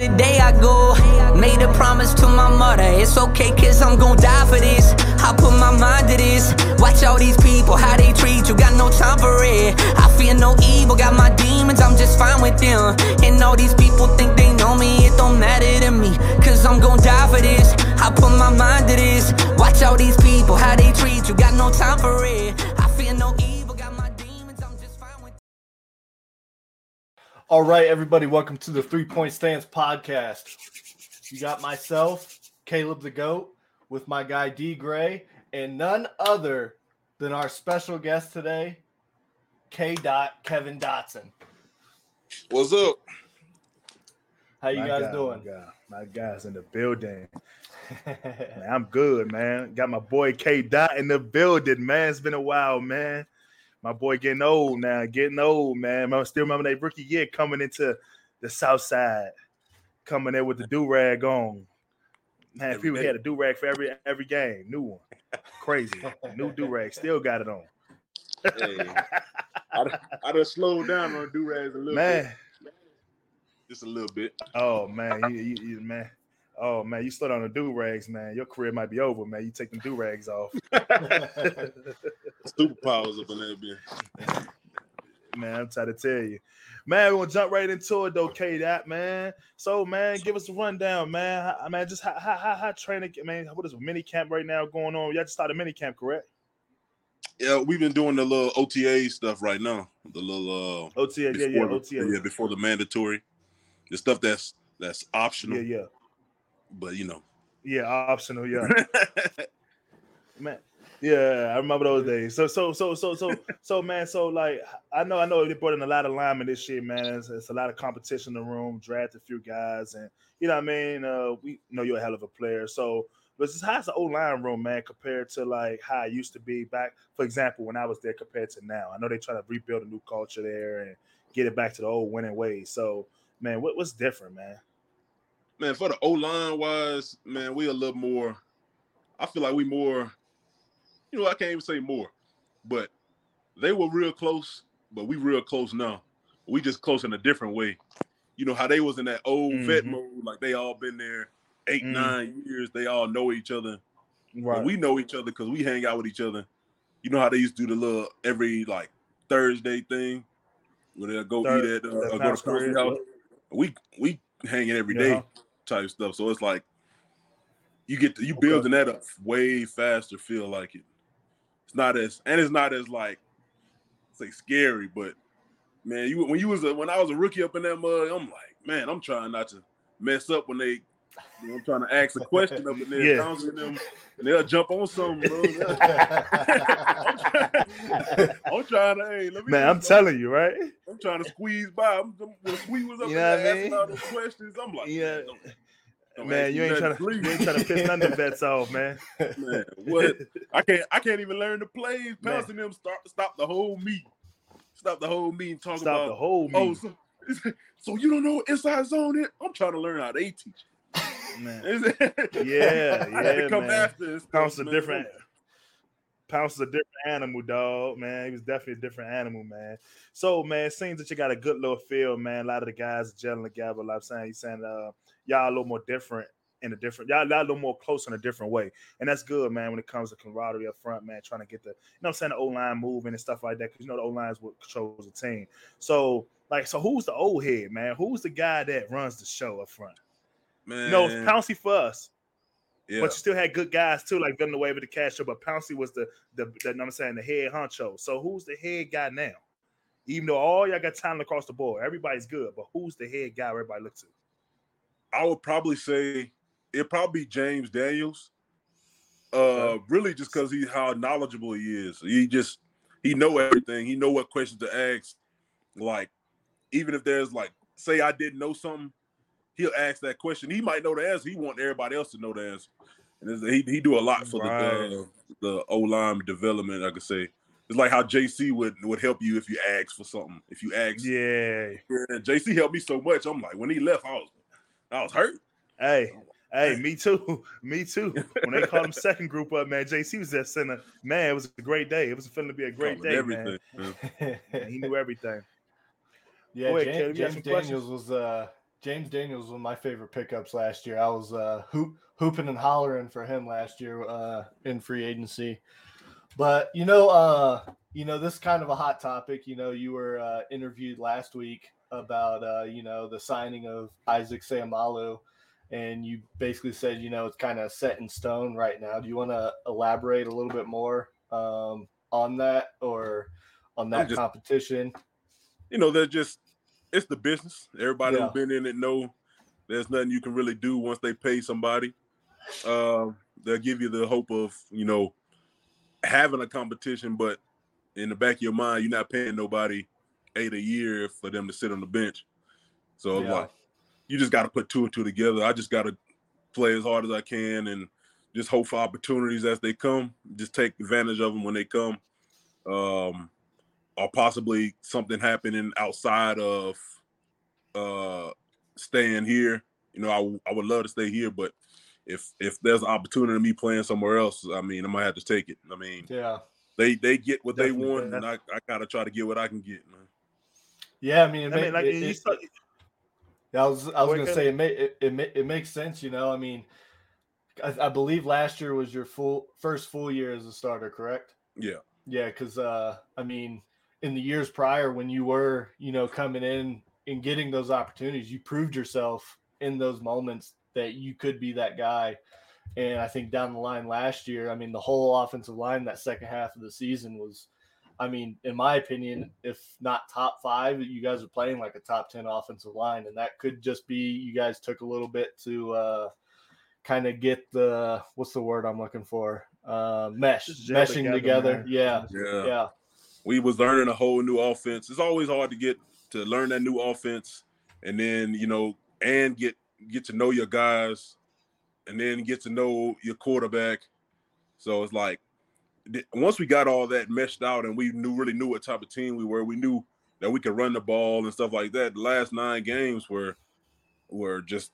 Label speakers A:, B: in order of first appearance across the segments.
A: The day I go, made a promise to my mother. It's okay, cause I'm gon' die for this. I put my mind to this. Watch all these people, how they treat you. Got no time for it. I fear no evil, got my demons, I'm just fine with them. And all these people think they know me, it don't matter to me. Cause I'm gon' die for this. I put my mind to this. Watch all these people, how they treat you. Got no time for it.
B: All right, everybody, welcome to the Three Point Stance podcast. You got myself, Kaleb the Goat, with my guy Dee Gray, and none other than our special guest today, K. Dot Kevin Dotson.
C: What's up?
B: How you
D: My
B: guys
D: guy,
B: doing?
D: My, guy, my guys in the building. Man, I'm good, man. Got my boy K Dot in the building, man. It's been a while, man. My boy getting old now, getting old, man. I still remember that rookie year coming into the South Side, coming in with the do rag on. Man, people had a do rag for every every game, new one, crazy, new do rag, still got it on.
C: Hey, I, done slowed down on do rags a little
D: Man,
C: bit, just a little bit.
D: oh man, you, you, you- man, oh man, you slow down the do rags, man. Your career might be over, man. You take them do rags off.
C: Superpowers up in that.
D: Man, I'm trying to tell you. Man, we're gonna jump right into it though, K that man. So man, give us a rundown, man. I man, just how how how, how training man, what is mini camp right now going on? Y'all just started a mini camp, correct?
C: Yeah, we've been doing the little OTA stuff right now. The little uh
D: OTA, yeah, yeah,
C: the-
D: OTA.
C: yeah, before the mandatory. The stuff that's that's optional,
D: Yeah, yeah.
C: but you know.
D: Yeah, optional, yeah. man. Yeah, I remember those days. So, so, so, so, so, so, man. So, like, I know, I know they brought in a lot of linemen this year, man. It's, it's a lot of competition in the room. Draft a few guys, and you know, what I mean, uh, we know you're a hell of a player. So, but just how's the old line room, man, compared to like how it used to be back? For example, when I was there, compared to now. I know they try to rebuild a new culture there and get it back to the old winning ways. So, man, what, what's different, man?
C: man, for the O line wise, man, we a little more. I feel like we more. You know, I can't even say more, but they were real close. But we real close now. We just close in a different way. You know how they was in that old vet
D: Mhm.
C: mode, like they all been there eight,
D: Mm.
C: nine years. They all know each other.
D: Right.
C: And we know each other because we hang out with each other. You know how they used to do the little every like Thursday thing where they'll go
D: Third-
C: eat at uh, go to
D: Career.
C: House. We we hanging every day
D: Yeah.
C: type stuff. So it's like you get to, you
D: Okay.
C: building that up way faster. Feel like it. It's not as and it's not as like say scary, but man, you when you was a, when I was a rookie up in that mud, I'm like, man, I'm trying not to mess up when they. You know, I'm trying to ask a question up in there,
D: Yeah.
C: bouncing them, and they'll jump on something, bro. I'm, trying, I'm trying to, hey, let me.
D: Man, I'm telling you, right?
C: I'm trying to squeeze by. I'm, when Squeeze was up
D: You know
C: there
D: what I
C: asking all those questions, I'm like,
D: Yeah.
C: man, don't- don't
D: Man, you ain't trying to you ain't trying to piss none of the bets off, man.
C: Man, what? I can't. I can't even learn the plays. Pouncing them start stop the whole meet. Stop the whole meet and talk
D: Stop
C: about
D: the whole
C: Oh,
D: meet.
C: so, so you don't know what inside zone is? I'm trying to learn how they teach.
D: Man.
C: yeah,
D: Yeah,
C: I had to come
D: man.
C: after this.
D: Pounce a different Pounce is a different animal, dog. Man, he was definitely a different animal, man. So, man, it seems that you got a good little feel, man. A lot of the guys are gelling together. Like I'm saying, you saying uh y'all a little more different in a different y'all, y'all a little more close in a different way. And that's good, man, when it comes to camaraderie up front, man, trying to get the you know I'm saying, the O line moving and stuff like that. Cause you know the O line is what controls the team. So, like, so who's the old head, man? Who's the guy that runs the show up front?
C: Man,
D: You know, it's Pouncey for us.
C: Yeah.
D: But you still had good guys too, like Villanueva DeCastro. But Pouncey was the the, the you know what I'm saying the head honcho. So who's the head guy now? Even though all y'all got talent across the board, everybody's good. But who's the head guy everybody looks to?
C: I would probably say it'd probably be James Daniels. Uh, really, just because he's how knowledgeable he is. He just he know everything. He know what questions to ask. Like, even if there's like, say I didn't know something, he'll ask that question. He might know the answer. He want everybody else to know the answer. And he he do a lot for right. the uh, the O line development. I could say it's like how JC would would help you if you ask for something. If you ask,
D: yeah.
C: JC helped me so much. I'm like, when he left, I was I was hurt.
D: Hey, hey, me too. me too. When they called him second group up, man, JC was that center. Man, it was a great day. It was feeling to be a great day, everything, man. man. he knew everything.
B: Yeah, ahead, James, James Daniels was uh James Daniels was my favorite pickups last year. I was uh hoop, hooping and hollering for him last year uh in free agency. But you know, uh, you know, this kind of a hot topic. You know, you were uh, interviewed last week about uh, you know the signing of Isaac Seumalo, and you basically said you know it's kind of set in stone right now. Do you want to elaborate a little bit more um, on that or on that just, competition?
C: You know, they're just it's the business. Everybody yeah. who's been in it know there's nothing you can really do once they pay somebody. Uh, they'll give you the hope of you know having a competition, but in the back of your mind, you're not paying nobody eight a year for them to sit on the bench. So yeah. like, you just got to put two and two together. I just got to play as hard as I can and just hope for opportunities as they come. Just take advantage of them when they come, um, or possibly something happening outside of uh, staying here. You know, I, I would love to stay here, but if if there's an opportunity of me playing somewhere else, I mean, I might have to take it. I mean,
B: yeah,
C: they they get what Definitely. they want, and I, I gotta try to get what I can get, man.
B: Yeah, I mean, it I mean, like it, it, start, I was I was gonna say it, may, it it it makes sense, you know. I mean, I, I believe last year was your full first full year as a starter, correct?
C: Yeah,
B: yeah, because uh, I mean, in the years prior when you were, you know, coming in and getting those opportunities, you proved yourself in those moments that you could be that guy. And I think down the line last year, I mean, the whole offensive line that second half of the season was, I mean, in my opinion, if not top five, you guys are playing like a top 10 offensive line. And that could just be you guys took a little bit to uh, kind of get the, what's the word I'm looking for? Uh, mesh, meshing together. together. Yeah.
C: Yeah.
B: Yeah.
C: We was learning a whole new offense. It's always hard to get to learn that new offense and then, you know, and get get to know your guys, and then get to know your quarterback. So it's like once we got all that meshed out and we knew really knew what type of team we were, we knew that we could run the ball and stuff like that. The last nine games were were just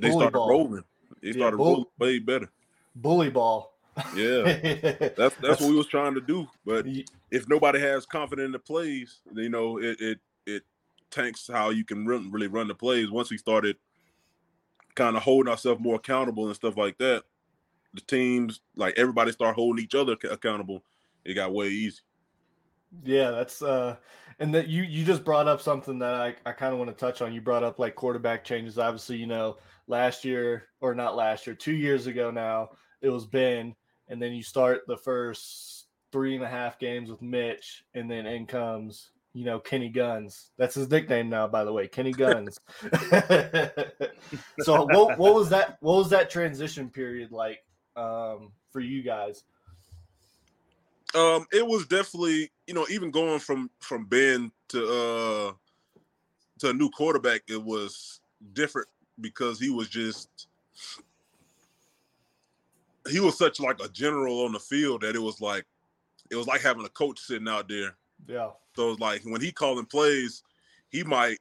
C: they bully started ball. rolling. They started bull, rolling way better.
B: Bully ball.
C: Yeah, that's that's what we was trying to do. But if nobody has confidence in the plays, you know, it it it tanks how you can run, really run the plays. Once we started kind of holding ourselves more accountable and stuff like that, the teams, like everybody start holding each other accountable, it got way easy.
B: Yeah, that's uh and that you you just brought up something that I, I kind of want to touch on. You brought up like quarterback changes. Obviously, you know, last year or not last year, two years ago now, it was Ben, and then you start the first three and a half games with Mitch, and then in comes you know, Kenny Guns. That's his nickname now, by the way, Kenny Guns. so what what was that what was that transition period like um, for you guys?
C: Um, it was definitely, you know, even going from from Ben to uh to a new quarterback, it was different because he was just he was such like a general on the field that it was like it was like having a coach sitting out there.
B: Yeah.
C: So like when he calling plays, he might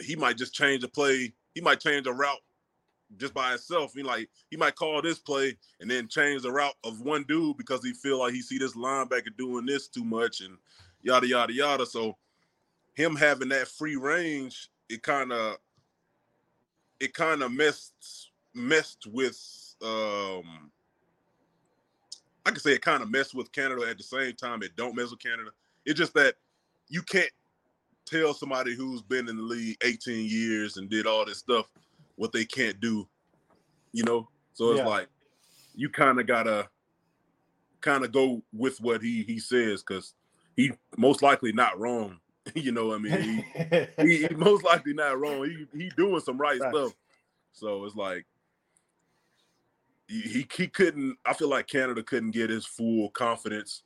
C: he might just change a play. He might change a route just by himself. He like he might call this play and then change the route of one dude because he feel like he see this linebacker doing this too much and yada yada yada. So him having that free range, it kind of it kind of messed messed with um I can say it kind of messed with Canada at the same time. It don't mess with Canada. It's just that you can't tell somebody who's been in the league 18 years and did all this stuff what they can't do, you know? So it's yeah. like you kind of gotta kind of go with what he he says because he most likely not wrong. you know, I mean, he, he, he, most likely not wrong. He he doing some right, right. stuff. So it's like he, he couldn't. I feel like Canada couldn't get his full confidence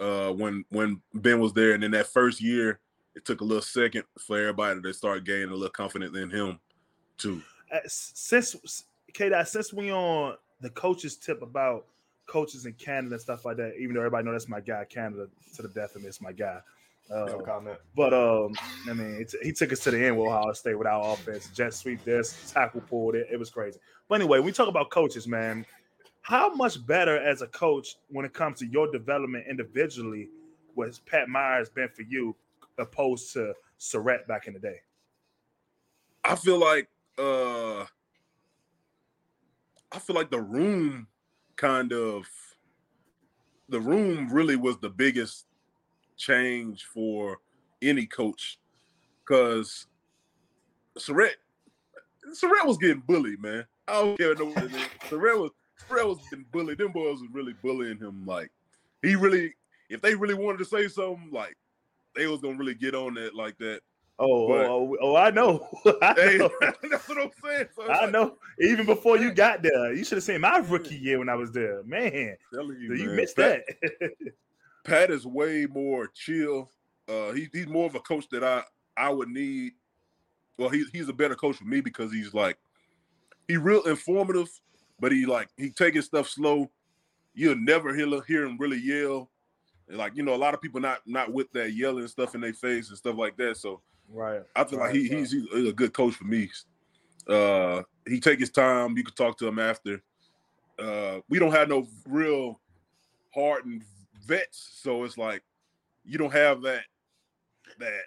C: uh, when when Ben was there, and in that first year, it took a little second for everybody to start gaining a little confidence in him too.
D: uh, since K since we on the coaches tip about coaches in Canada and stuff like that, even though everybody know that's my guy, Canada to the death of me, it's my guy. Uh,
B: No comment.
D: but um, I mean, it's, he took us to the end with Ohio State without offense, jet sweep this, tackle pulled it. It was crazy. But anyway, we talk about coaches, man. How much better as a coach when it comes to your development individually was Pat Meyer's been for you opposed to Sarrett back in the day?
C: I feel like uh I feel like the room kind of the room really was the biggest change for any coach because Sarrett Sarrett was getting bullied, man. I don't care no what it is. Sarrett was Sarrett was getting bullied. Them boys was really bullying him. Like he really, if they really wanted to say something, like they was gonna really get on that like that.
D: Oh,
C: But-
D: oh, oh, oh I know. I
C: Hey,
D: know.
C: that's what I'm saying. So
D: I
C: like,
D: know. Even before you got there, you should have seen my rookie year when I was there. Man, you,
C: you, man,
D: missed that.
C: Pat is way more chill. Uh, he, he's more of a coach that I I would need. Well, he, he's a better coach for me because he's like he real informative, but he like he taking stuff slow. You'll never hear hear him really yell. And like you know, a lot of people not not with that yelling stuff in their face and stuff like that. So
D: right.
C: I feel like he,
D: right.
C: he's, he's a good coach for me. Uh, he take his time. You can talk to him after. Uh, we don't have no real hardened vets, so it's like you don't have that that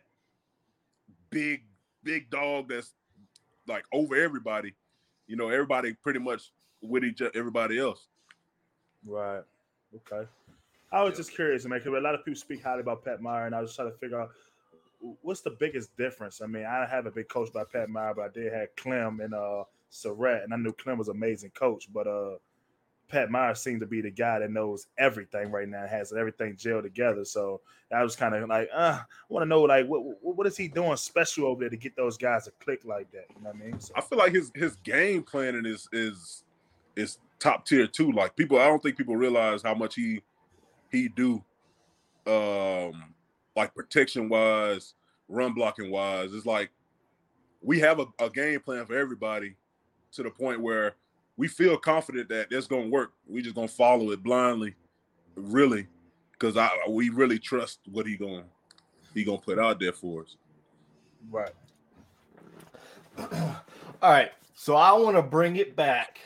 C: big big dog that's like over everybody. You know, everybody pretty much with each everybody else.
D: Right. Okay. I was just curious, man, because a lot of people speak highly about Pat Meyer, and I was trying to figure out what's the biggest difference. I mean, I haven't been coached by Pat Meyer, but I did have Clem and uh Sarrett, and I knew Clem was an amazing coach, but uh Pat Meyer seemed to be the guy that knows everything right now, has everything gelled together. So I was kind of like, uh, I want to know, like, what, what what is he doing special over there to get those guys to click like that? You know what I mean? So,
C: I feel like his his game planning is is is top tier too. Like people, I don't think people realize how much he he do, um, like protection wise, run blocking wise. It's like we have a, a game plan for everybody to the point where we feel confident that it's gonna work. We just gonna follow it blindly, really, because I we really trust what he gonna he gonna put out there for us.
D: right.
B: All right. So I want to bring it back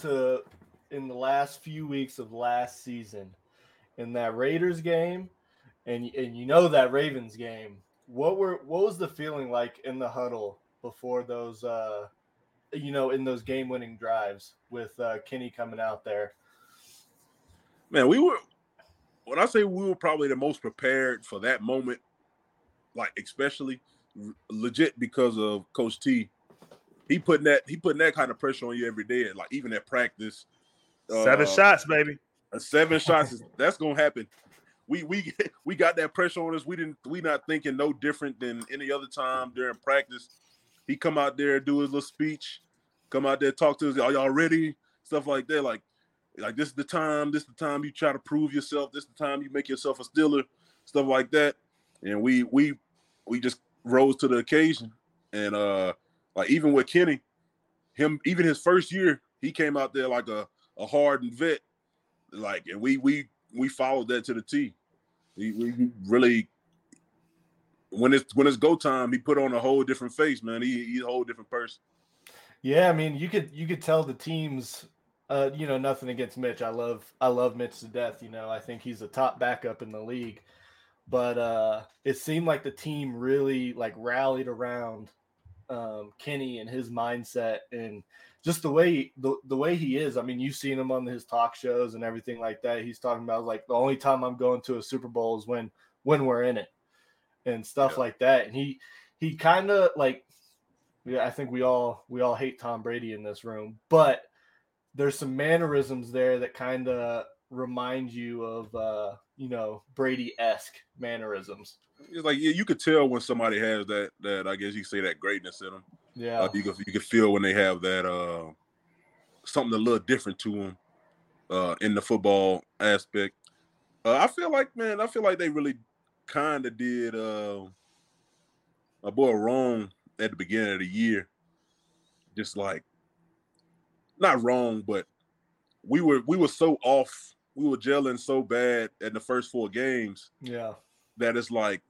B: to in the last few weeks of last season in that Raiders game and and you know that Ravens game. What were what was the feeling like in the huddle before those uh you know in those game winning drives with uh Kenny coming out there?
C: man, we were when I say we were probably the most prepared for that moment, like especially legit because of Coach T. He putting that he putting that kind of pressure on you every day, like even at practice.
D: Seven
C: Uh,
D: shots, baby.
C: Seven shots is that's gonna happen. We we we got that pressure on us. We didn't we not thinking no different than any other time during practice. He come out there do his little speech, come out there talk to us. Are y'all ready? Stuff like that. Like like this is the time. This is the time you try to prove yourself. This is the time you make yourself a Steeler. Stuff like that. And we we we just rose to the occasion. And uh like even with Kenny, him even his first year, he came out there like a a hardened vet like and we we we followed that to the T. We, we really when it's when it's go time, he put on a whole different face, man. He he's a whole different person.
B: Yeah, I mean, you could you could tell the teams. Uh, you know, nothing against Mitch. I love I love Mitch to death. You know, I think he's a top backup in the league. But uh, it seemed like the team really like rallied around um, Kenny and his mindset and just the way the, the way he is. I mean, you've seen him on his talk shows and everything like that. He's talking about like the only time I'm going to a Super Bowl is when when we're in it and stuff
C: Yeah.
B: like that. And he he kind of like yeah, I think we all we all hate Tom Brady in this room, but there's some mannerisms there that kind of remind you of uh, you know, Brady-esque mannerisms.
C: It's like yeah, you could tell when somebody has that that I guess you could say that greatness in them.
B: Yeah.
C: Uh, you can you can feel when they have that uh something a little different to them uh in the football aspect. Uh, I feel like man, I feel like they really kind of did uh a boy wrong at the beginning of the year just like not wrong, but we were we were so off. We were gelling so bad in the first four games
B: Yeah.
C: that it's like,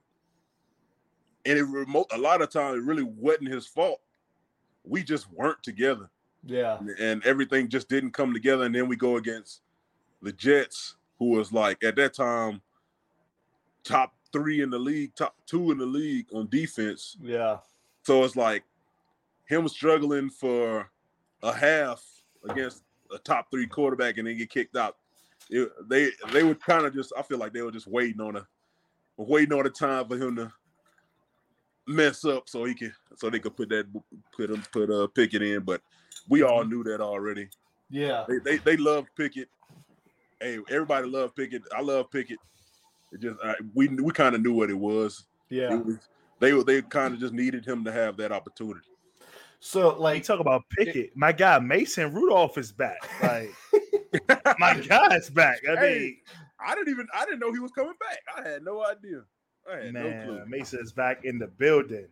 C: and it remote a lot of times it really wasn't his fault. We just weren't together,
B: Yeah.
C: and everything just didn't come together. And then we go against the Jets, who was like at that time top three in the league, top two in the league on defense.
B: Yeah.
C: So it's like him struggling for a half against a top three quarterback and then get kicked out. It- they they were kind of just I feel like they were just waiting on a waiting on the time for him to mess up so he can so they could put that put him put uh Pickett in. But we all knew that already.
B: Yeah.
C: They they, they loved Pickett. Hey, everybody loved Pickett. I love Pickett. It just I, we we kind of knew what it was.
B: Yeah.
C: It was they they kind of just needed him to have that opportunity.
B: So like
D: You
B: like
D: talk about Pickett. My guy Mason Rudolph is back. Like my guy's back. I mean,
C: Hey, I didn't even I didn't know he was coming back. I had no idea. I had no
D: man,
C: clue.
D: Mason is back in the building.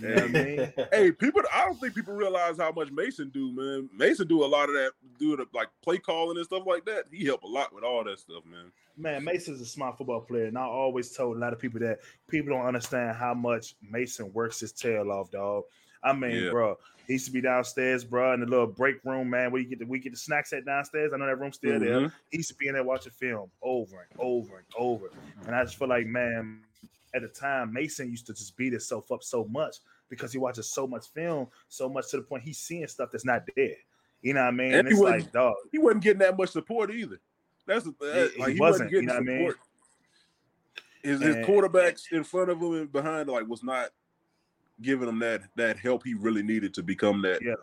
D: You know what I mean?
C: Hey, people, I don't think people realize how much Mason do, man. Mason do a lot of that, do the like play calling and stuff like that. He helped a lot with all that stuff, man.
D: Man, Mason's a smart football player, and I always told a lot of people that people don't understand how much Mason works his tail off, dog. I mean,
C: Yeah.
D: bro, he used to be downstairs, bro, in the little break room, man, where you get the we get the snacks at downstairs. I know that room's still there.
C: Mhm.
D: He used to be in there watching film over and over and over. And I just feel like, man, at the time, Mason used to just beat himself up so much because he watches so much film, so much to the point he's seeing stuff that's not there. You know what I mean?
C: And
D: And it's like, dog,
C: He wasn't getting that much support either. That's the that,
D: He-
C: like
D: he
C: he,
D: wasn't,
C: wasn't getting
D: you know what I mean?
C: support. His, his
D: And-
C: quarterbacks in front of him and behind like was not giving him that that help he really needed to become that
D: Yeah.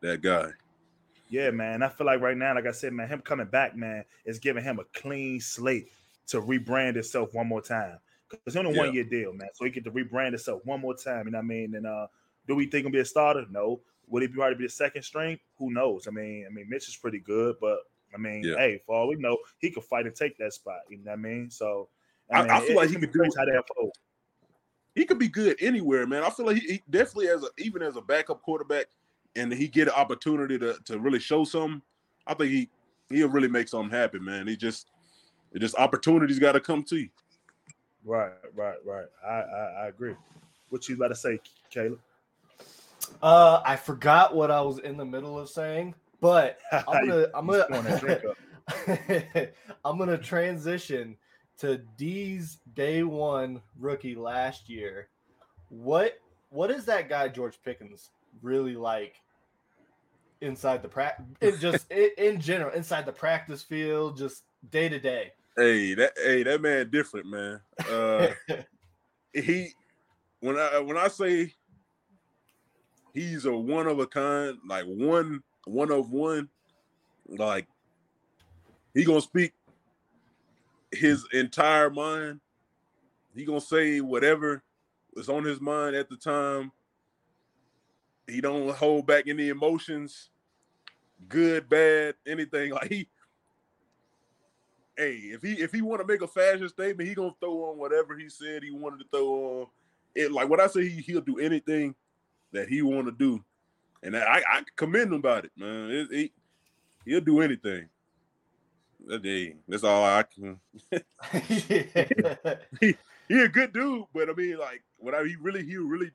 C: that guy.
D: Yeah, man. I feel like right now, like I said, man, him coming back, man, is giving him a clean slate to rebrand himself one more time. Because it's only
C: Yeah.
D: one year deal, man. So he get to rebrand himself one more time. You know what I mean? And uh, do we think he'll be a starter? No. Would he be hard to be a second string? Who knows? I mean, I mean, Mitch is pretty good, but I mean,
C: Yeah.
D: hey, for all we know, he could fight and take that spot. You know what I mean? So
C: I-
D: mean,
C: I feel
D: it-
C: like he could
D: be
C: do
D: how unfold.
C: he could be good anywhere, man. I feel like he, he definitely as a even as a backup quarterback, and he get an opportunity to to really show something. I think he he'll really make something happen, man. He just it just opportunities got to come to you.
D: Right, right, right. I, I I agree. What you about to say, Kaleb?
B: uh I forgot what I was in the middle of saying, but I'm gonna I'm
D: He's pouring that drink
B: gonna. I'm gonna transition to D's day one rookie last year. What what is that guy George Pickens really like inside the practice? It just in, in general inside the practice field, just day to day.
C: Hey, that hey that man different, man. Uh, he when I when I say he's a one of a kind, like one one of one, like he gonna speak his entire mind. He gonna say whatever was on his mind at the time. He don't hold back any emotions, good, bad, anything. Like he, hey, if he if he want to make a fashion statement, he gonna throw on whatever he said he wanted to throw on. It like when I say he he'll do anything that he want to do, and I I commend him about it, man. It, he he'll do anything. That that's all I can. he he a good dude, but I mean, like whatever he really he really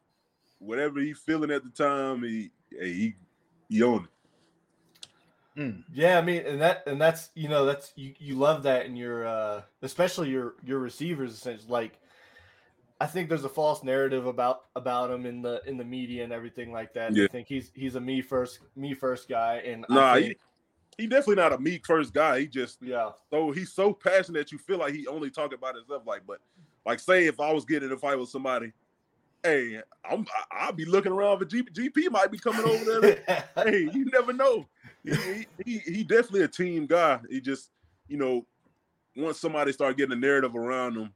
C: whatever he feeling at the time, he hey, he he on it.
B: Yeah, I mean, and that and that's you know that's you you love that in your uh especially your your receivers essentially like I think there's a false narrative about about him in the in the media and everything like that.
C: Yeah.
B: I think he's he's a me first me first guy and I
C: Nah,
B: think,
C: he, he definitely not a me first guy. He just
B: yeah
C: so he's so passionate that you feel like he only talk about himself. Like, but like say if I was getting in a fight with somebody, hey, I'm I- I'll be looking around for GP, GP might be coming over there. hey, you never know. He, he, he definitely a team guy. He just you know once somebody start getting a narrative around them,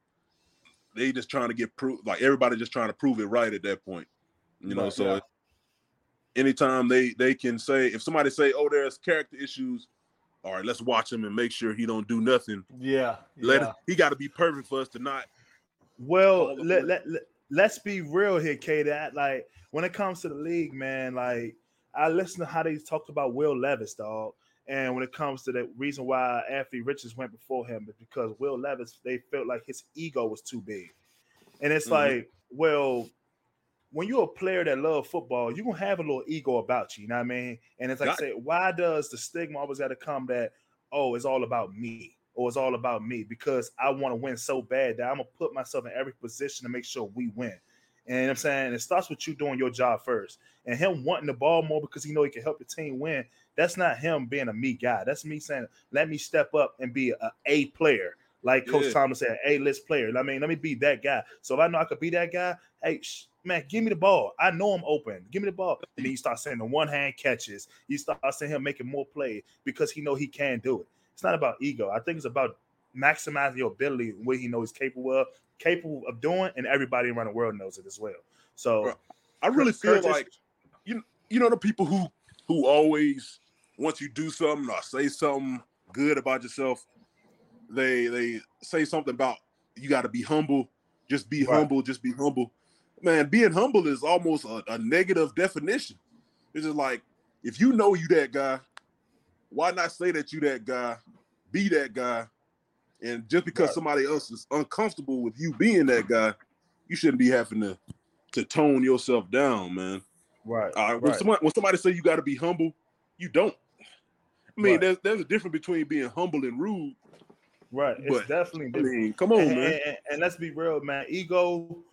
C: they just trying to get proof. Like everybody just trying to prove it right at that point. You know,
B: Right,
C: so
B: yeah.
C: anytime they they can say if somebody say oh there's character issues, all right let's watch him and make sure he don't do nothing.
B: yeah
C: Let
B: yeah.
C: he got to be perfect for us to not.
D: Well, let, let, let, let's be real here, K. That like when it comes to the league, man, like I listened to how they talk about Will Levis, dog. And when it comes to the reason why Anthony Richards went before him is because Will Levis, they felt like his ego was too big. And it's
C: Mhm.
D: like, well, when you're a player that love football, you're gonna have a little ego about you, you know what I mean? And it's like I
C: Got
D: say, why does the stigma always gotta come that oh, it's all about me, or it's all about me? Because I want to win so bad that I'm gonna put myself in every position to make sure we win. And you know I'm saying it starts with you doing your job first, and him wanting the ball more because he know he can help the team win. That's not him being a me guy. That's me saying, let me step up and be a A player, like Coach
C: Yeah.
D: Thomas said, A list player. I mean, let me be that guy. So if I know I could be that guy, hey sh- man, give me the ball. I know I'm open. Give me the ball. And then you start saying the one hand catches. You start seeing him making more plays because he know he can do it. It's not about ego. I think it's about maximizing your ability, what he knows he's capable of, capable of doing, and everybody around the world knows it as well. So
C: Bro, I really feel like you you know the people who who always once you do something or say something good about yourself, they they say something about you got to be humble, just be
D: Right.
C: humble, just be humble. Man, being humble is almost a, a negative definition. It's just like if you know you that guy, why not say that you that guy, be that guy, and just because
D: Right.
C: somebody else is uncomfortable with you being that guy, you shouldn't be having to to tone yourself down, man.
D: right,
C: Uh, when somebody when somebody say you got to be humble, you don't. I mean,
D: Right.
C: there's there's a difference between being humble and rude.
D: right. It's
C: but,
D: definitely
C: I mean, come on,
D: and,
C: man.
D: and- and let's be real, man. Ego,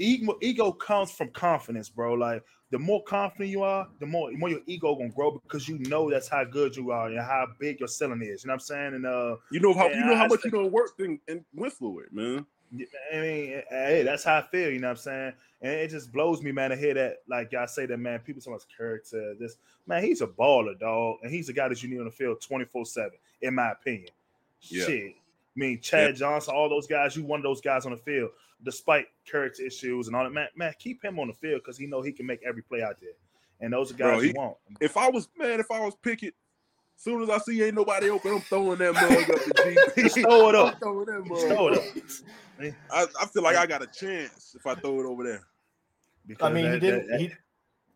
D: ego, ego comes from confidence, bro. Like the more confident you are, the more, the more your ego gonna grow because you know that's how good you are and how big your ceiling is. You know what I'm saying? And uh,
C: You know how you know how
D: I
C: much you don't work and, and went it, man.
D: I mean, hey, that's how I feel. You know what I'm saying? And it just blows me, man, to hear that. Like y'all say that, man. People so much character. This man, he's a baller, dog, and he's a guy that you need on the field 24 seven, in my opinion.
C: Yeah.
D: Shit. I mean, Chad Johnson, all those guys, you one of those guys on the field, despite character issues and all that. Man, man, keep him on the field because he know he can make every play out there. And those are guys
C: Bro, he-
D: you want.
C: If I was man, if I was Pickett, soon as I see ain't nobody open, I'm throwing that mug up to GP.
D: Just throw it up.
C: I'm throwing that
D: Just
C: mug
D: throw it
C: up.
D: up.
C: I, I feel like I got a chance if I throw it over there.
D: Because
B: I mean, he didn't.
D: that-
B: he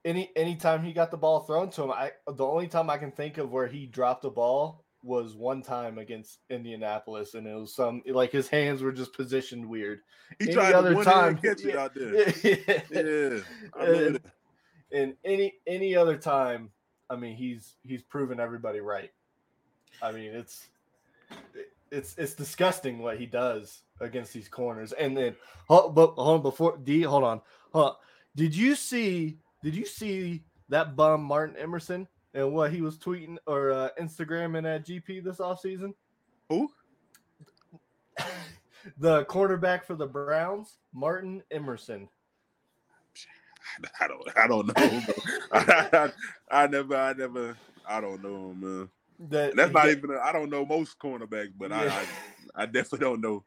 B: any anytime he got the ball thrown to him, I the only time I can think of where he dropped the ball was one time against Indianapolis, and it was some like his hands were just positioned weird.
C: He
B: Any
C: tried
B: other
C: to one
B: time-
C: catch it out there. Yeah,
B: and, and any any other time, I mean, he's he's proven everybody right. I mean, it's it's it's disgusting what he does against these corners. And then, hold, but hold on before D, hold on. Huh? Did you see? Did you see that bum Martin Emerson and what he was tweeting or uh, Instagramming at GP this offseason?
C: Who?
B: the cornerback for the Browns, Martin Emerson.
C: I don't I don't know. bro. I, I, never I never I don't know him, man.
B: That
C: that's not even I don't know most cornerbacks, but
B: Yeah.
C: I, I I definitely don't know.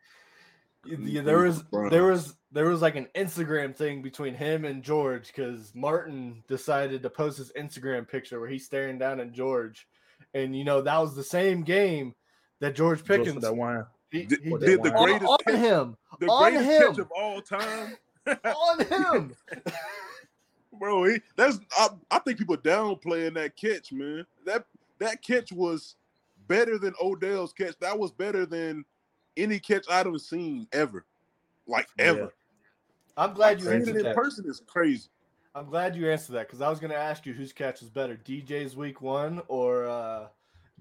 B: Yeah, there was
C: Brown.
B: there was there was like an Instagram thing between him and George because Martin decided to post his Instagram picture where he's staring down at George, and you know that was the same game that George Pickens
D: that one.
B: he,
C: Did,
B: he
C: did the greatest
B: on,
C: catch,
B: on him
C: the
B: on
C: greatest
B: him.
C: catch of all time,
B: on him.
C: bro. He, that's I, I think people downplaying that catch, man. That that catch was better than Odell's catch. That was better than any catch I've ever seen ever, like
D: Yeah.
C: ever.
B: I'm glad you answered
C: it in
B: that.
C: person is crazy.
B: I'm glad you answered that because I was going to ask you whose catch was better, DJ's week one or uh,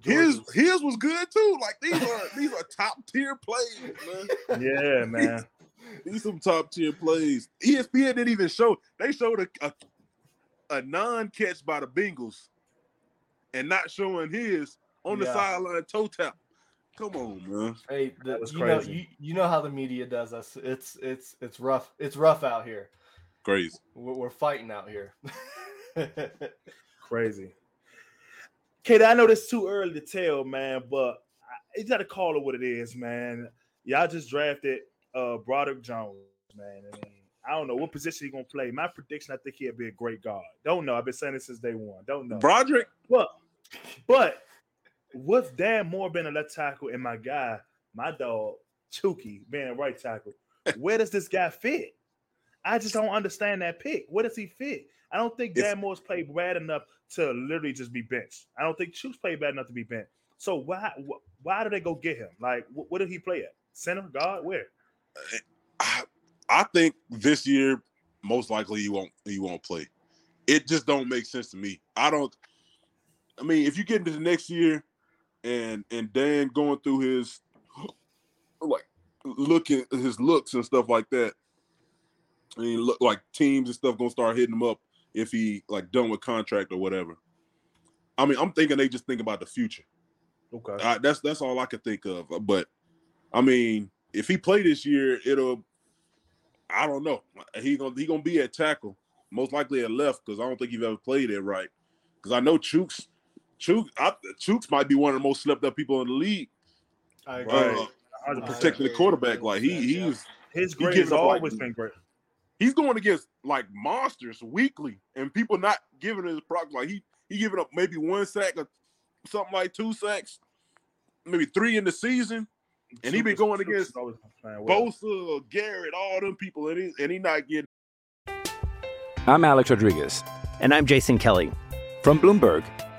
C: His his was good too. Like these are these are top tier plays, man.
D: Yeah, man.
C: These some top tier plays. ESPN didn't even show. They showed a a, a non catch by the Bengals, and not showing his on the sideline toe tap. Come on, man.
B: Hey, the,
D: That was
B: you know
D: crazy.
B: you, you know how the media does us. It's it's it's rough. It's rough out here.
C: Crazy.
B: We're, we're fighting out here.
D: Crazy. Kate, I know this too early to tell, man, but I- you got to call it what it is, man. Y'all just drafted uh Broderick Jones, man. I mean, I don't know what position he gonna play. My prediction, I think he'll be a great guard. Don't know. I've been saying this since day one. Don't know.
C: Broderick,
D: But but what's Dan Moore being a left tackle and my guy, my dog, Chucky being a right tackle? Where does this guy fit? I just don't understand that pick. Where does he fit? I don't think Dan Moore's played bad enough to literally just be benched. I don't think Chuks played bad enough to be benched. So why wh- why do they go get him? Like, wh- what did he play at? Center, guard, where?
C: Uh, I, I think this year most likely he won't he won't play. It just don't make sense to me. I don't. I mean, if you get into the next year, and and Dan going through his like looking his looks and stuff like that, I mean, look like teams and stuff gonna start hitting him up if he like done with contract or whatever. I mean, I'm thinking they just think about the future.
D: Okay.
C: I, that's that's all I could think of. Uh, but I mean, if he play this year, it'll. I don't know. He gonna he gonna be at tackle, most likely at left because I don't think he's ever played it right. Because I know Chuks, Chuks, I, Chuks might be one of the most slept up people in the league.
B: I agree.
D: Right.
C: Uh, protecting the quarterback, like he
B: Yeah.
C: he's
D: His
C: he
D: grade
C: gives
D: has
C: up, like,
D: always been great.
C: he's going against like monsters weekly, and people not giving his props. Like he he giving up maybe one sack or something like two sacks, maybe three in the season. And he been
D: Chuks-
C: going against
D: has always been playing well.
C: Bosa, Garrett, all them people, and he and he not getting.
E: I'm Alex Rodriguez.
F: And I'm Jason Kelly.
E: From Bloomberg,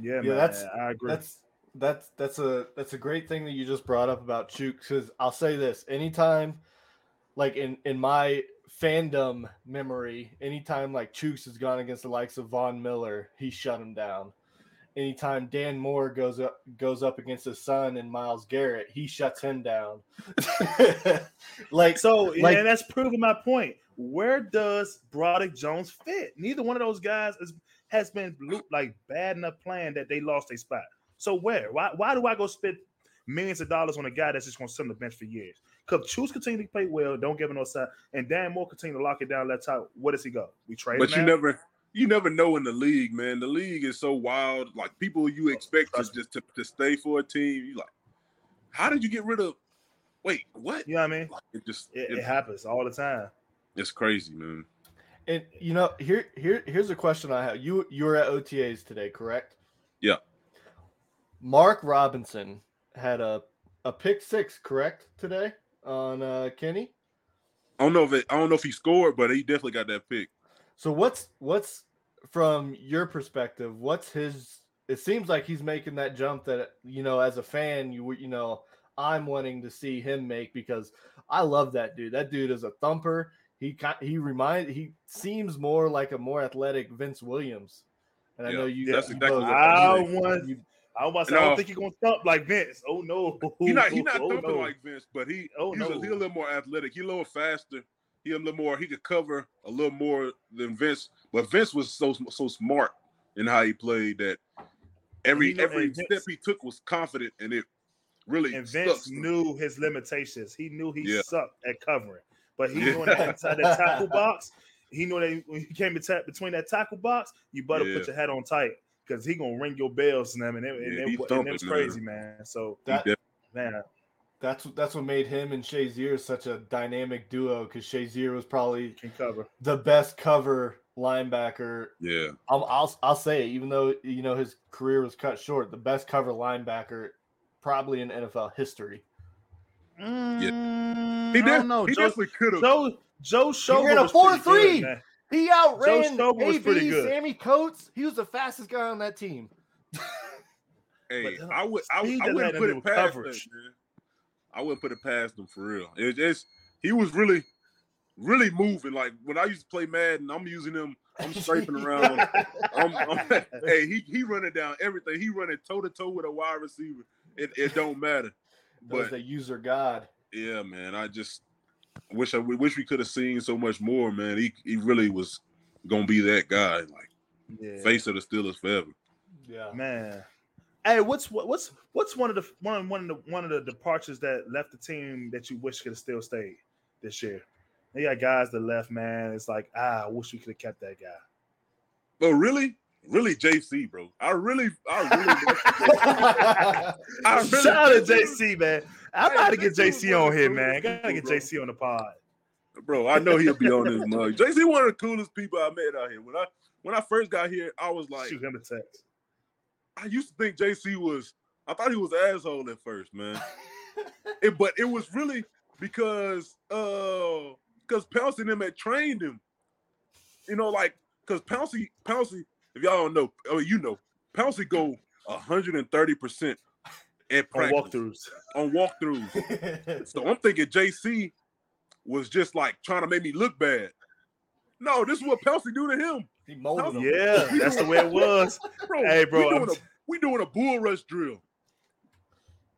D: Yeah,
B: Yeah,
D: man,
B: that's
D: I agree.
B: That's that's that's a that's a great thing that you just brought up about Chuks because I'll say this: anytime, like in in my fandom memory, anytime like Chuks has gone against the likes of Von Miller, he shut him down. Anytime Dan Moore goes up goes up against his son and Myles Garrett, he shuts him down. like
D: So,
B: like-
D: and that's proving my point. Where does Broderick Jones fit? Neither one of those guys is, has been like bad enough playing that they lost a spot. So where? Why? Why do I go spend millions of dollars on a guy that's just going to sit on the bench for years? Because Chuks continue to play well, don't give him no side, and Dan Moore continue to lock it down left out. Where does he go? We trade
C: But you
D: now?
C: never you never know in the league, man. The league is so wild. Like people you oh, expect to just to, to stay for a team. You like, how did you get rid of? Wait, what?
D: You know what I mean?
C: Like, it just
D: It,
C: it-
D: it happens all the time.
C: it's crazy, man.
B: And you know, here here here's a question I have. You you were at OTAs today, correct?
C: Yeah.
B: Mark Robinson had a a pick six, correct, today on uh Kenny.
C: I don't know if it, I don't know if he scored, but he definitely got that pick.
B: So what's what's from your perspective? What's his? It seems like he's making that jump that you know, as a fan, you you know, I'm wanting to see him make because I love that dude. That dude is a thumper. He ki- he remind he seems more like a more athletic Vince Williams. And I know you.
C: that's
B: you
C: exactly
B: know
D: I
C: you-
D: want.
B: you-
D: I want. I
C: No.
D: don't uh, think he's gonna thump like Vince. Oh no.
C: he's not He's oh, not
D: Oh,
C: thumping
D: no.
C: like Vince, but he
D: Oh,
C: he's, a,
D: no.
C: he a little more athletic. He's a little faster. He a little more. He could cover a little more than Vince. But Vince was so so smart in how he played that every
D: You know,
C: every
D: Vince-
C: step he took was confident, and it really
D: And Vince
C: to him.
D: knew his limitations. He knew he
C: Yeah.
D: sucked at covering, but he
C: Yeah.
D: knew that inside that tackle box. He knew that when he came to between that tackle box, you better
C: Yeah.
D: put your head on tight because he gonna ring your bells and them, and it, and it, and it was
C: man.
D: crazy, man. So
B: That-
D: man,
B: That's that's what made him and Shazier such a dynamic duo because Shazier was probably
D: can cover.
B: the best cover linebacker.
C: yeah,
B: I'll, I'll I'll say it, even though you know his career was cut short, the best cover linebacker probably in NFL history.
D: Mm,
C: he,
D: I don't know.
C: he
D: Joe,
C: definitely could have.
D: Joe Joe Schobert
B: ran a
D: was pretty
B: 4-3.
D: good.
B: He outran
D: Stover was
B: AB. Sammy Coates. He was the fastest guy on that team.
C: Hey,
D: But, uh,
C: I would I,
D: speed
C: I
D: doesn't
C: wouldn't
D: have
C: put it past
D: coverage.
C: him, man. I wouldn't put it past him for real. It just he was really, really moving. Like when I used to play Madden, I'm using him. I'm scraping around. I'm, I'm, hey, he he running down everything. He running toe to toe with a wide receiver. It it don't matter. But
B: the user god.
C: Yeah, man, I just wish I wish we could have seen so much more, man. He he really was gonna be that guy, like
D: Yeah.
C: face of the Steelers forever.
B: Yeah.
D: Man. Hey, what's what's what's one of the one one of the one of the departures that left the team that you wish could have still stayed this year? They got guys that left, man. It's like ah, I wish we could have kept that guy.
C: But really, really JC, bro. I really, I really,
D: I really shout out to JC, man. I'm about to get JC on here, man. Gotta get JC on the pod,
C: bro. I know he'll be on this mug. JC, one of the coolest people I met out here. When I when I first got here, I was like,
D: shoot him a text.
C: I used to think JC was. I thought he was an asshole at first, man. it, but it was really because uh because Pouncey and them had trained him. You know, like because Pouncey, Pouncey, if y'all don't know, oh, you know, Pouncey go 130 percent at practice,
D: on walkthroughs.
C: On walkthroughs. so I'm thinking JC was just like trying to make me look bad. No, this is what Pouncey do to him.
B: He molded him.
D: Yeah, that's the way it was.
C: bro,
D: hey, bro,
C: we doing, a, we doing a bull rush drill.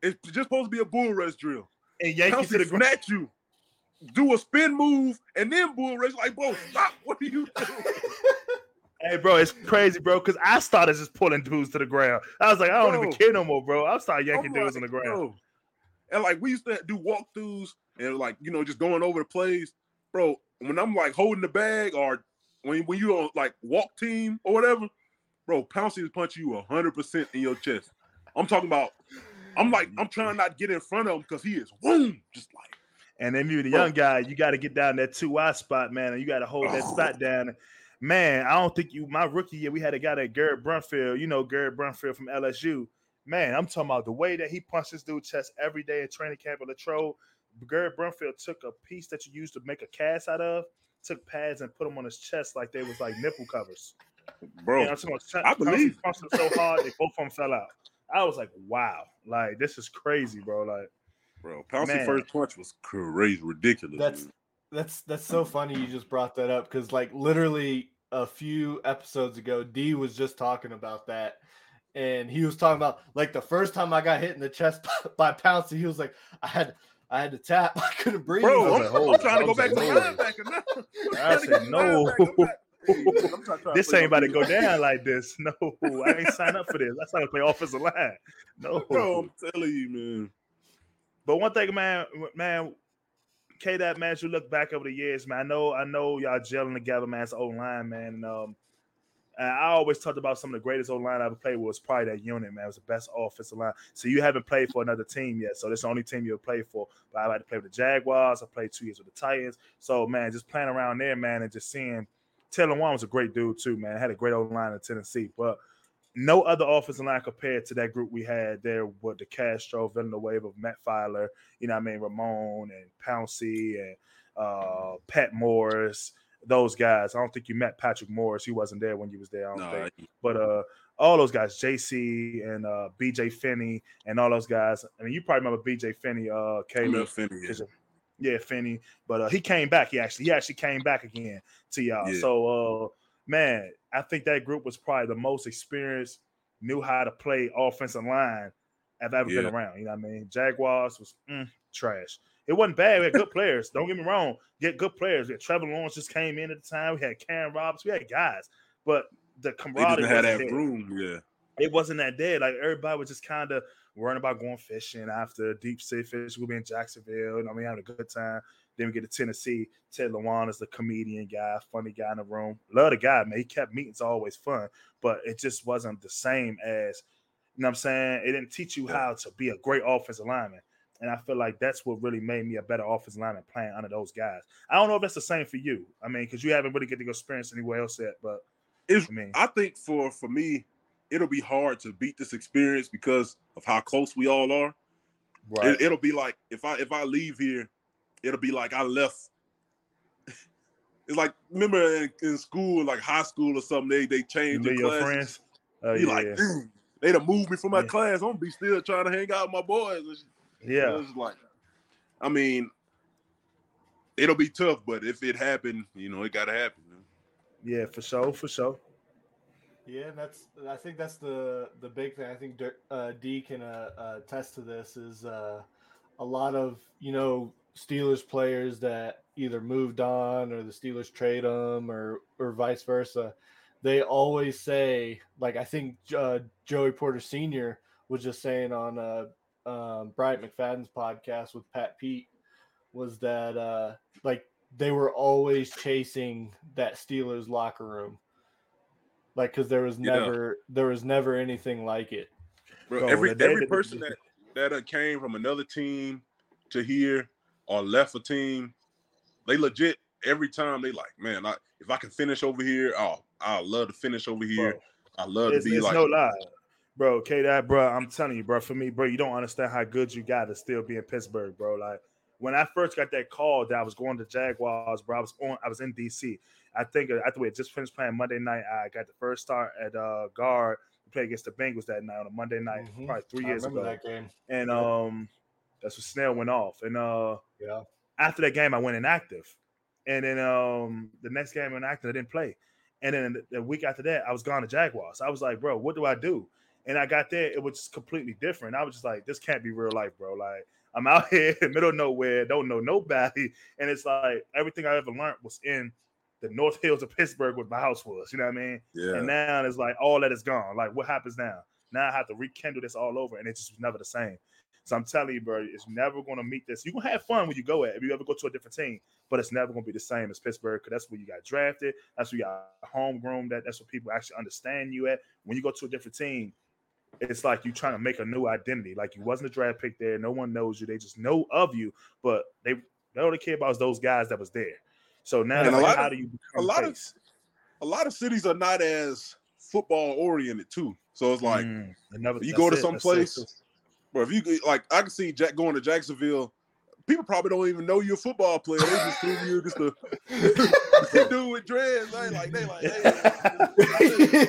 C: It's just supposed to be a bull rush drill.
D: And Yankee
C: Pouncey
D: to the
C: snatch you, do a spin move, and then bull rush. Like, bro, stop! What are you doing?
D: Hey, bro, it's crazy, bro. Because I started just pulling dudes to the ground. I was like, I don't bro, even care no more, bro. I started yanking dudes on the ground. Bro.
C: And like we used to do walkthroughs and like you know just going over the plays, bro. When I'm like holding the bag or when when you on like walk team or whatever, bro, Pouncey is punching you hundred percent in your chest. I'm talking about. I'm like I'm trying not to get in front of him because he is boom, just like.
D: And then you, the young guy, you got to get down that two eye spot, man, and you got to hold that oh. spot down man, I don't think you my rookie year, we had a guy that Garrett Brumfield, you know, Garrett Brumfield from LSU. Man, I'm talking about the way that he punched this dude chest every day at training camp at Latrobe. Garrett Brumfield took a piece that you used to make a cast out of, took pads and put them on his chest like they was like nipple covers.
C: Bro,
D: you know, I believe punched him so hard they both of them fell out. I was like, wow, like this is crazy, bro. Like,
C: bro, Pouncey first punch was crazy, ridiculous.
B: That's man. That's that's so funny you just brought that up because like literally a few episodes ago, D was just talking about that. And he was talking about like the first time I got hit in the chest by Pouncey, he was like, I had I had to tap, I couldn't breathe.
C: Bro,
B: I'm,
C: like, I'm trying to go back to linebacker now.
D: I said no. this ain't about to go down like this. No, I ain't signed up for this. I signed up to play offensive line. No,
C: bro, I'm telling you, man.
D: But one thing, man, man, K that man, you look back over the years, man. I know, I know y'all gelling together, man. It's O line, man. And, um, and I always talked about some of the greatest O line I ever played with was probably that unit, man. It was the best offensive line. So you haven't played for another team yet. So this is the only team you'll play for. But I like to play with the Jaguars. I played two years with the Titans. So man, just playing around there, man, and just seeing Taylor Lewan was a great dude too, man. Had a great O line in Tennessee. But no other offensive line compared to that group we had there with DeCastro, Villanueva, Matt Feiler, you know I mean, Ramon and Pouncey and uh, Pat Morris, those guys. I don't think you met Patrick Morris. He wasn't there when you was there, I don't no, think. I... But uh, all those guys, JC and uh, BJ Finney and all those guys. I mean, you probably remember BJ Finney, uh, Kaleb.
C: Finney, yeah.
D: yeah, Finney. But uh, he came back. He actually he actually came back again to y'all. Yeah. So uh man, I think that group was probably the most experienced, knew how to play offensive line I've ever yeah. been around. You know what I mean? Jaguars was mm, trash. It wasn't bad. We had good players. Don't get me wrong. Get good players. We had Trevor Lawrence just came in at the time. We had Karen Roberts. We had guys, but the camaraderie
C: didn't have that there. room. Yeah,
D: it wasn't that dead. Like everybody was just kind of worrying about going fishing after deep sea fish. We'll be in Jacksonville. You know, we having a good time. Then we get to Tennessee. Ted Lewan is the comedian guy, funny guy in the room. Love the guy, man. He kept meetings always fun, but it just wasn't the same as, you know what I'm saying? It didn't teach you how to be a great offensive lineman. And I feel like that's what really made me a better offensive lineman playing under those guys. I don't know if that's the same for you. I mean, because you haven't really get to experience anywhere else yet, but
C: it's,
D: I mean,
C: I think for for me, it'll be hard to beat this experience because of how close we all are. Right. It, it'll be like if I if I leave here it'll be like I left. It's like remember in, in school, like high school or something, they they changed
D: your friends.
C: Oh, you yeah. like, they'd have moved me from my yeah. class. I'm gonna be still trying to hang out with my boys.
D: Yeah,
C: it's like, I mean, it'll be tough, but if it happened, you know, it gotta happen. Man.
D: Yeah, for sure, for sure.
B: Yeah, and that's. I think that's the the big thing. I think uh, D can uh, uh, attest to this. Is uh, a lot of you know Steelers players that either moved on or the Steelers trade them or or vice versa, they always say like I think uh, Joey Porter Senior was just saying on uh, um, Bryant McFadden's podcast with Pat Pete was that uh, like they were always chasing that Steelers locker room. like because there was
C: Yeah.
B: never there was never anything like it.
C: Bro,
D: Bro,
C: every every person that that uh, came from another team to here or left a team, they legit every time they like, man, I, if I can finish over here, oh, I love to finish over here.
D: Bro,
C: I love
D: it's,
C: to be
D: it's
C: like,
D: no lie, bro. K, that bro, I'm telling you, bro. For me, bro, you don't understand how good you got to still be in Pittsburgh, bro. Like when I first got that call that I was going to Jaguars, bro. I was on, I was in DC. I think uh, after we had just finished playing Monday night, I got the first start at uh guard to play against the Bengals that night on a Monday night,
B: Mhm.
D: probably three
B: I
D: years
B: remember
D: ago.
B: that game.
D: And
B: Yep.
D: um, that's when Snell went off. And uh,
B: Yeah.
D: after that game, I went inactive. And then um, the next game I went inactive, I didn't play. And then the, week after that, I was gone to Jaguars. I was like, bro, what do I do? And I got there, it was just completely different. I was just like, this can't be real life, bro. Like, I'm out here in the middle of nowhere, don't know nobody. And it's like everything I ever learned was in the North Hills of Pittsburgh, where my house was. You know what I mean?
C: yeah,
D: And now it's like all that is gone. Like, what happens now? Now I have to rekindle this all over, and it's just was never the same. So I'm telling you, bro, it's never going to meet this. You're gonna have fun when you go at if you ever go to a different team, but it's never gonna be the same as Pittsburgh because that's where you got drafted. That's where you got homegrown. That that's where people actually understand you at. When you go to a different team, it's like you're trying to make a new identity. Like you wasn't a draft pick there. No one knows you. They just know of you, but they they only care about those guys that was there. So now, like,
C: lot
D: how
C: of-
D: do you
C: a lot of a lot of cities are not as football oriented too. So it's like
D: Mm, another-
C: you go to some place, or if you like, I can see Jack going to Jacksonville. People probably don't even know you're a football player. They just threw you just a, a dude with dreads. Right? Like they like, hey,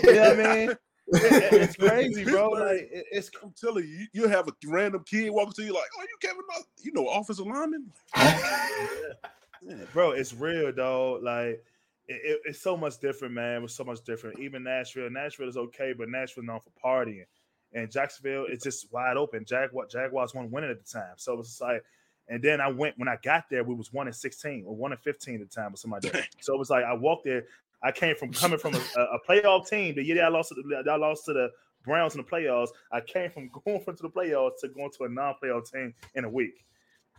D: You know what I mean? It- it- it's crazy, bro. Like it- it's
C: I'm telling you, you have a random kid walking to you like, oh, you Kevin, Knox- you know, offensive lineman.
D: bro, it's real, dog. Like it, it- it's so much different, man. It's so much different. Even Nashville, Nashville is okay, but Nashville known for partying, and Jacksonville it's just wide open. Jaguar Jaguars won winning at the time, so it's just like. And then I went when I got there, we was one and sixteen or one and fifteen at the time or something like that. So it was like I walked there. I came from coming from a, a playoff team. The year that I lost to the, I lost to the Browns in the playoffs. I came from going from to the playoffs to going to a non-playoff team in a week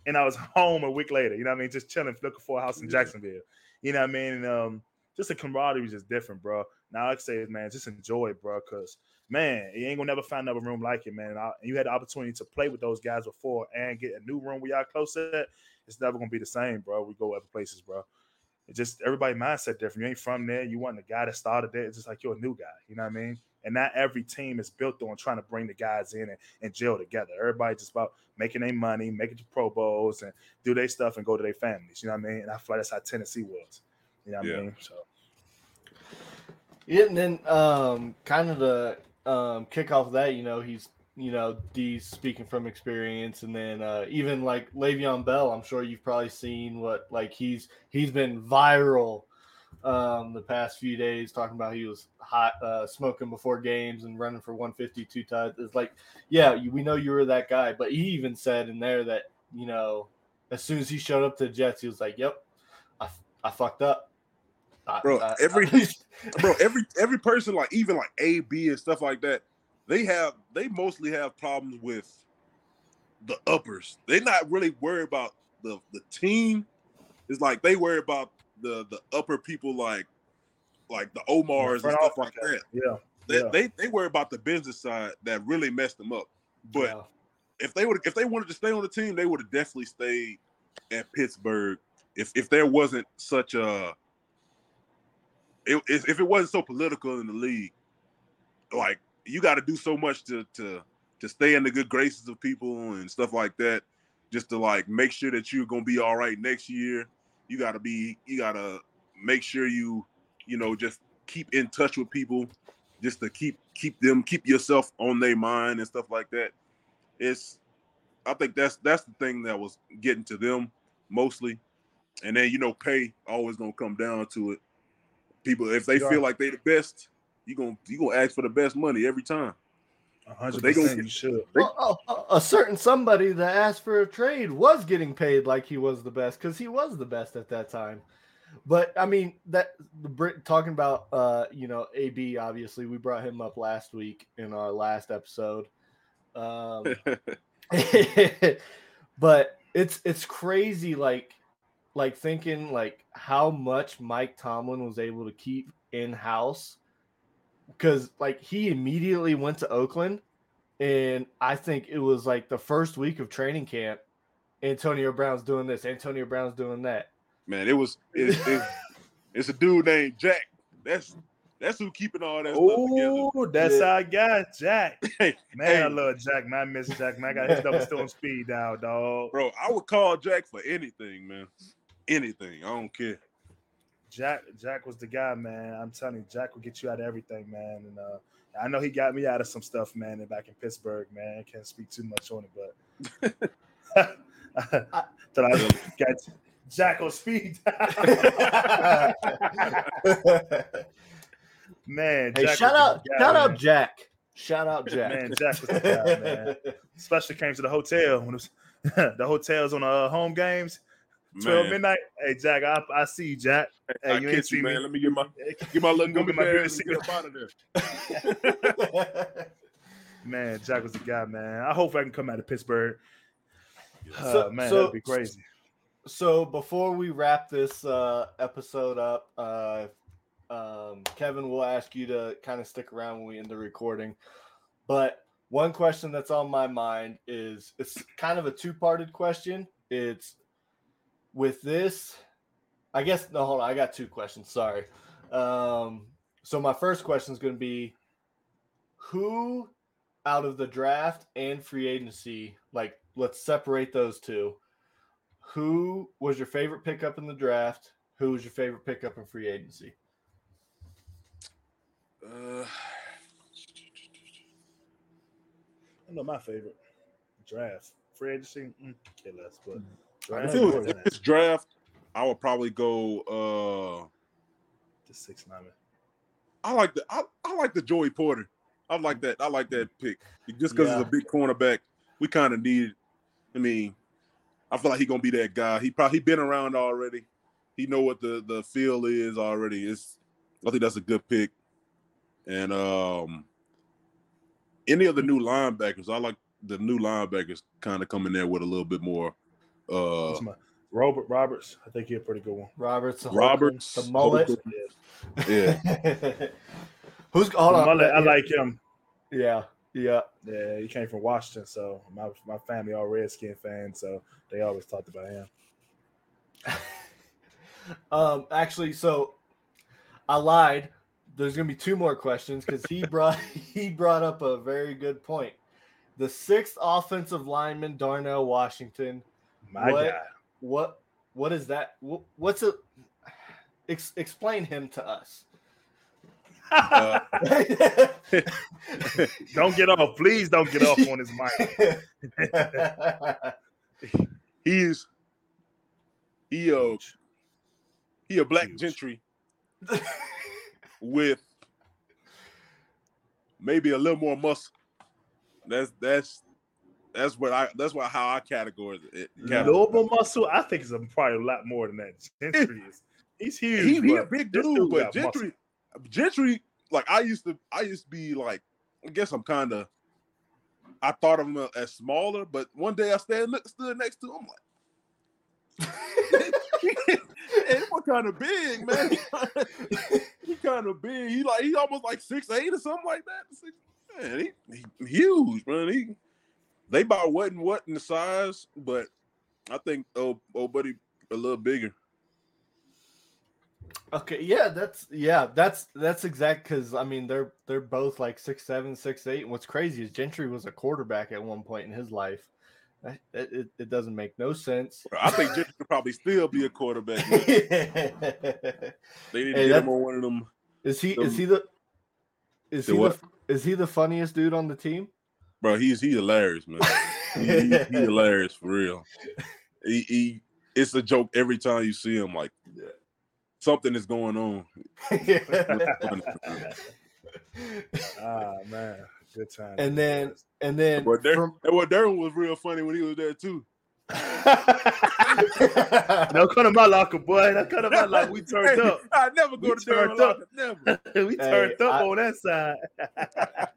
D: and I was home a week later. You know what I mean? Just chilling, looking for a house in. Jacksonville. You know what I mean? And um, just the camaraderie is just different, bro. Now, like I say, man, just enjoy it, bro. Cause man, you ain't gonna never find another room like it, man. And, I, and you had the opportunity to play with those guys before and get a new room where y'all close at. It's never gonna be the same, bro. We go other places, bro. It's just everybody mindset different. You ain't from there. You want the guy that started there. It's just like you're a new guy. You know what I mean? And not every team is built on trying to bring the guys in and, and gel together. Everybody just about making their money, making the Pro Bowls, and do their stuff and go to their families. You know what I mean? And I feel like that's how Tennessee was. You know what
C: Yeah.
D: I mean? So
B: Yeah, and then um, kind of the um, kick off of that, you know, he's you know D's speaking from experience, and then uh, even like Le'Veon Bell, I'm sure you've probably seen what like he's he's been viral um, the past few days talking about he was hot uh, smoking before games and running for 152 times. It's like, yeah, we know you were that guy, but he even said in there that you know as soon as he showed up to the Jets, he was like, "Yep, I, I fucked up." I-
C: Bro,
B: I-
C: every-
B: I-
C: bro every every person like even like a b and stuff like that they have they mostly have problems with the uppers. They're not really worried about the the team. It's like they worry about the the upper people like like the omars and stuff
D: office.
C: like that.
D: Yeah,
C: they,
D: yeah.
C: they they worry about the business side that really messed them up. But
B: Yeah.
C: if they would if they wanted to stay on the team they would have definitely stayed at pittsburgh if if there wasn't such a it, if it wasn't so political in the league, like you got to do so much to to to stay in the good graces of people and stuff like that, just to like make sure that you're gonna be all right next year. You got to be you got to make sure you you know just keep in touch with people, just to keep keep them keep yourself on their mind and stuff like that. It's I think that's that's the thing that was getting to them mostly, and then you know pay always gonna come down to it people if they
D: Yeah.
C: feel like they're the best, you gonna you gonna ask for the best money every time.
D: hundred
C: they gonna get-
D: You should.
B: Well, a, a certain somebody that asked for a trade was getting paid like he was the best because he was the best at that time. But I mean that the Brit talking about uh you know AB obviously we brought him up last week in our last episode. Um but it's it's crazy like like thinking like how much Mike Tomlin was able to keep in house because like he immediately went to Oakland, and I think it was like the first week of training camp. Antonio Brown's doing this. Antonio Brown's doing that.
C: Man, it was it, it, it's a dude named Jack. That's that's who keeping all that stuff together.
D: Oh, that's
B: Yeah.
D: I got Jack.
C: Hey,
D: Man, I love Jack. Man, I miss Jack. Man, I got his double still speed now, dog.
C: bro, I would call Jack for anything, man. Anything. I don't care.
D: Jack, Jack was the guy, man. I'm telling you, Jack will get you out of everything, man. And uh, I know he got me out of some stuff, man. And back in Pittsburgh, man, can't speak too much on it, but that I got Jack on speed. man,
B: Hey,
D: Jack
B: shout out,
D: the guy,
B: shout
D: man.
B: out Jack. Shout out Jack.
D: Man, Jack was the guy, man. Especially came to the hotel when it was the hotels on the uh, home games. 12
C: Man,
D: midnight. Hey, Jack, I, I see you, Jack. Hey,
C: I
D: you ain't
C: catch
D: see
C: you,
D: me.
C: man. Let me get my get my little
D: Go
C: gummy
D: get my beer and
C: and get up out of there.
D: Man, Jack was the guy, man. I hope I can come out of Pittsburgh.
B: So-
D: Uh, man,
B: so-
D: that'd be crazy.
B: so before we wrap this uh, episode up, uh, um, Kevin will ask you to kind of stick around when we end the recording. But one question that's on my mind is it's kind of a two-parted question. It's with this, I guess. No, hold on. I got two questions. Sorry. Um, so my first question is going to be, who out of the draft and free agency, like let's separate those two who was your favorite pickup in the draft? Who was your favorite pickup in free agency?
C: Uh,
D: I know my favorite draft. Free agency, mm, okay, less, but
C: if
D: draft,
C: it was if it's draft, I would probably go. uh
D: the six nine.
C: I like the I, I like the Joey Porter. I like that. I like that pick just because
B: Yeah.
C: he's a big cornerback. We kind of need. I mean, I feel like he's gonna be that guy. He probably he been around already. He know what the the feel is already. It's I think that's a good pick. And um, any of the new linebackers, I like the new linebackers kind of coming there with a little bit more. Uh,
D: What's my Robert Roberts? I think he's a pretty good one.
B: Roberts, the
C: Roberts,
B: Holcomb, the mullet.
C: Holcomb.
D: Yeah,
B: Who's hold on?
D: Mullet, I like him.
B: Yeah, yeah.
D: Yeah, he came from Washington, so my my family all Redskin fans, so they always talked about him.
B: Um, actually, so I lied. There's gonna be two more questions because he brought he brought up a very good point. The sixth offensive lineman, Darnell Washington.
D: My
B: what,
D: guy.
B: What what is that? What's a Ex, explain him to us.
C: uh,
D: Don't get off, please. Don't get off on his mic.
C: he's he a he a black
D: Huge.
C: gentry with maybe a little more muscle. That's that's that's what I that's what how I categorize it.
D: More muscle. I think is probably a lot more than that. Gentry is. He's huge.
C: He, he a big
D: this
C: dude, but
D: got muscle.
C: gentry gentry like I used to I used to be like I guess I'm kind of I thought of him as smaller, but one day I stand stood next to him like. hey, what kind of big man? he kind of big. He like he almost like six eight or something like that. Six, man, he, he huge, man. He they about what and what in the size, but I think oh oh buddy a little bigger.
B: Okay, yeah, that's yeah, that's that's exact because I mean they're they're both like six seven, six eight. And what's crazy is Gentry was a quarterback at one point in his life. That- It, it, it doesn't make no sense.
C: I think Gentry could probably still be a quarterback. They need to
B: Hey,
C: get him on one of them.
B: Is he is he the is he the, is he the funniest dude on the team?
C: Bro, he's he hilarious, man. He, he, he hilarious for real. He, he it's a joke every time you see him. Like something is going on.
D: Ah man, good time.
B: and then and then
C: But Dar-
B: from-
C: and what Darren was real funny when he was there too.
D: don't come to my locker, boy. Don't come to my locker. We turned
C: Hey,
D: up.
C: I never go
D: We
C: to Darren
D: turned up.
C: Locker, never.
D: we turned
B: Hey,
D: up
B: I-
D: on that side.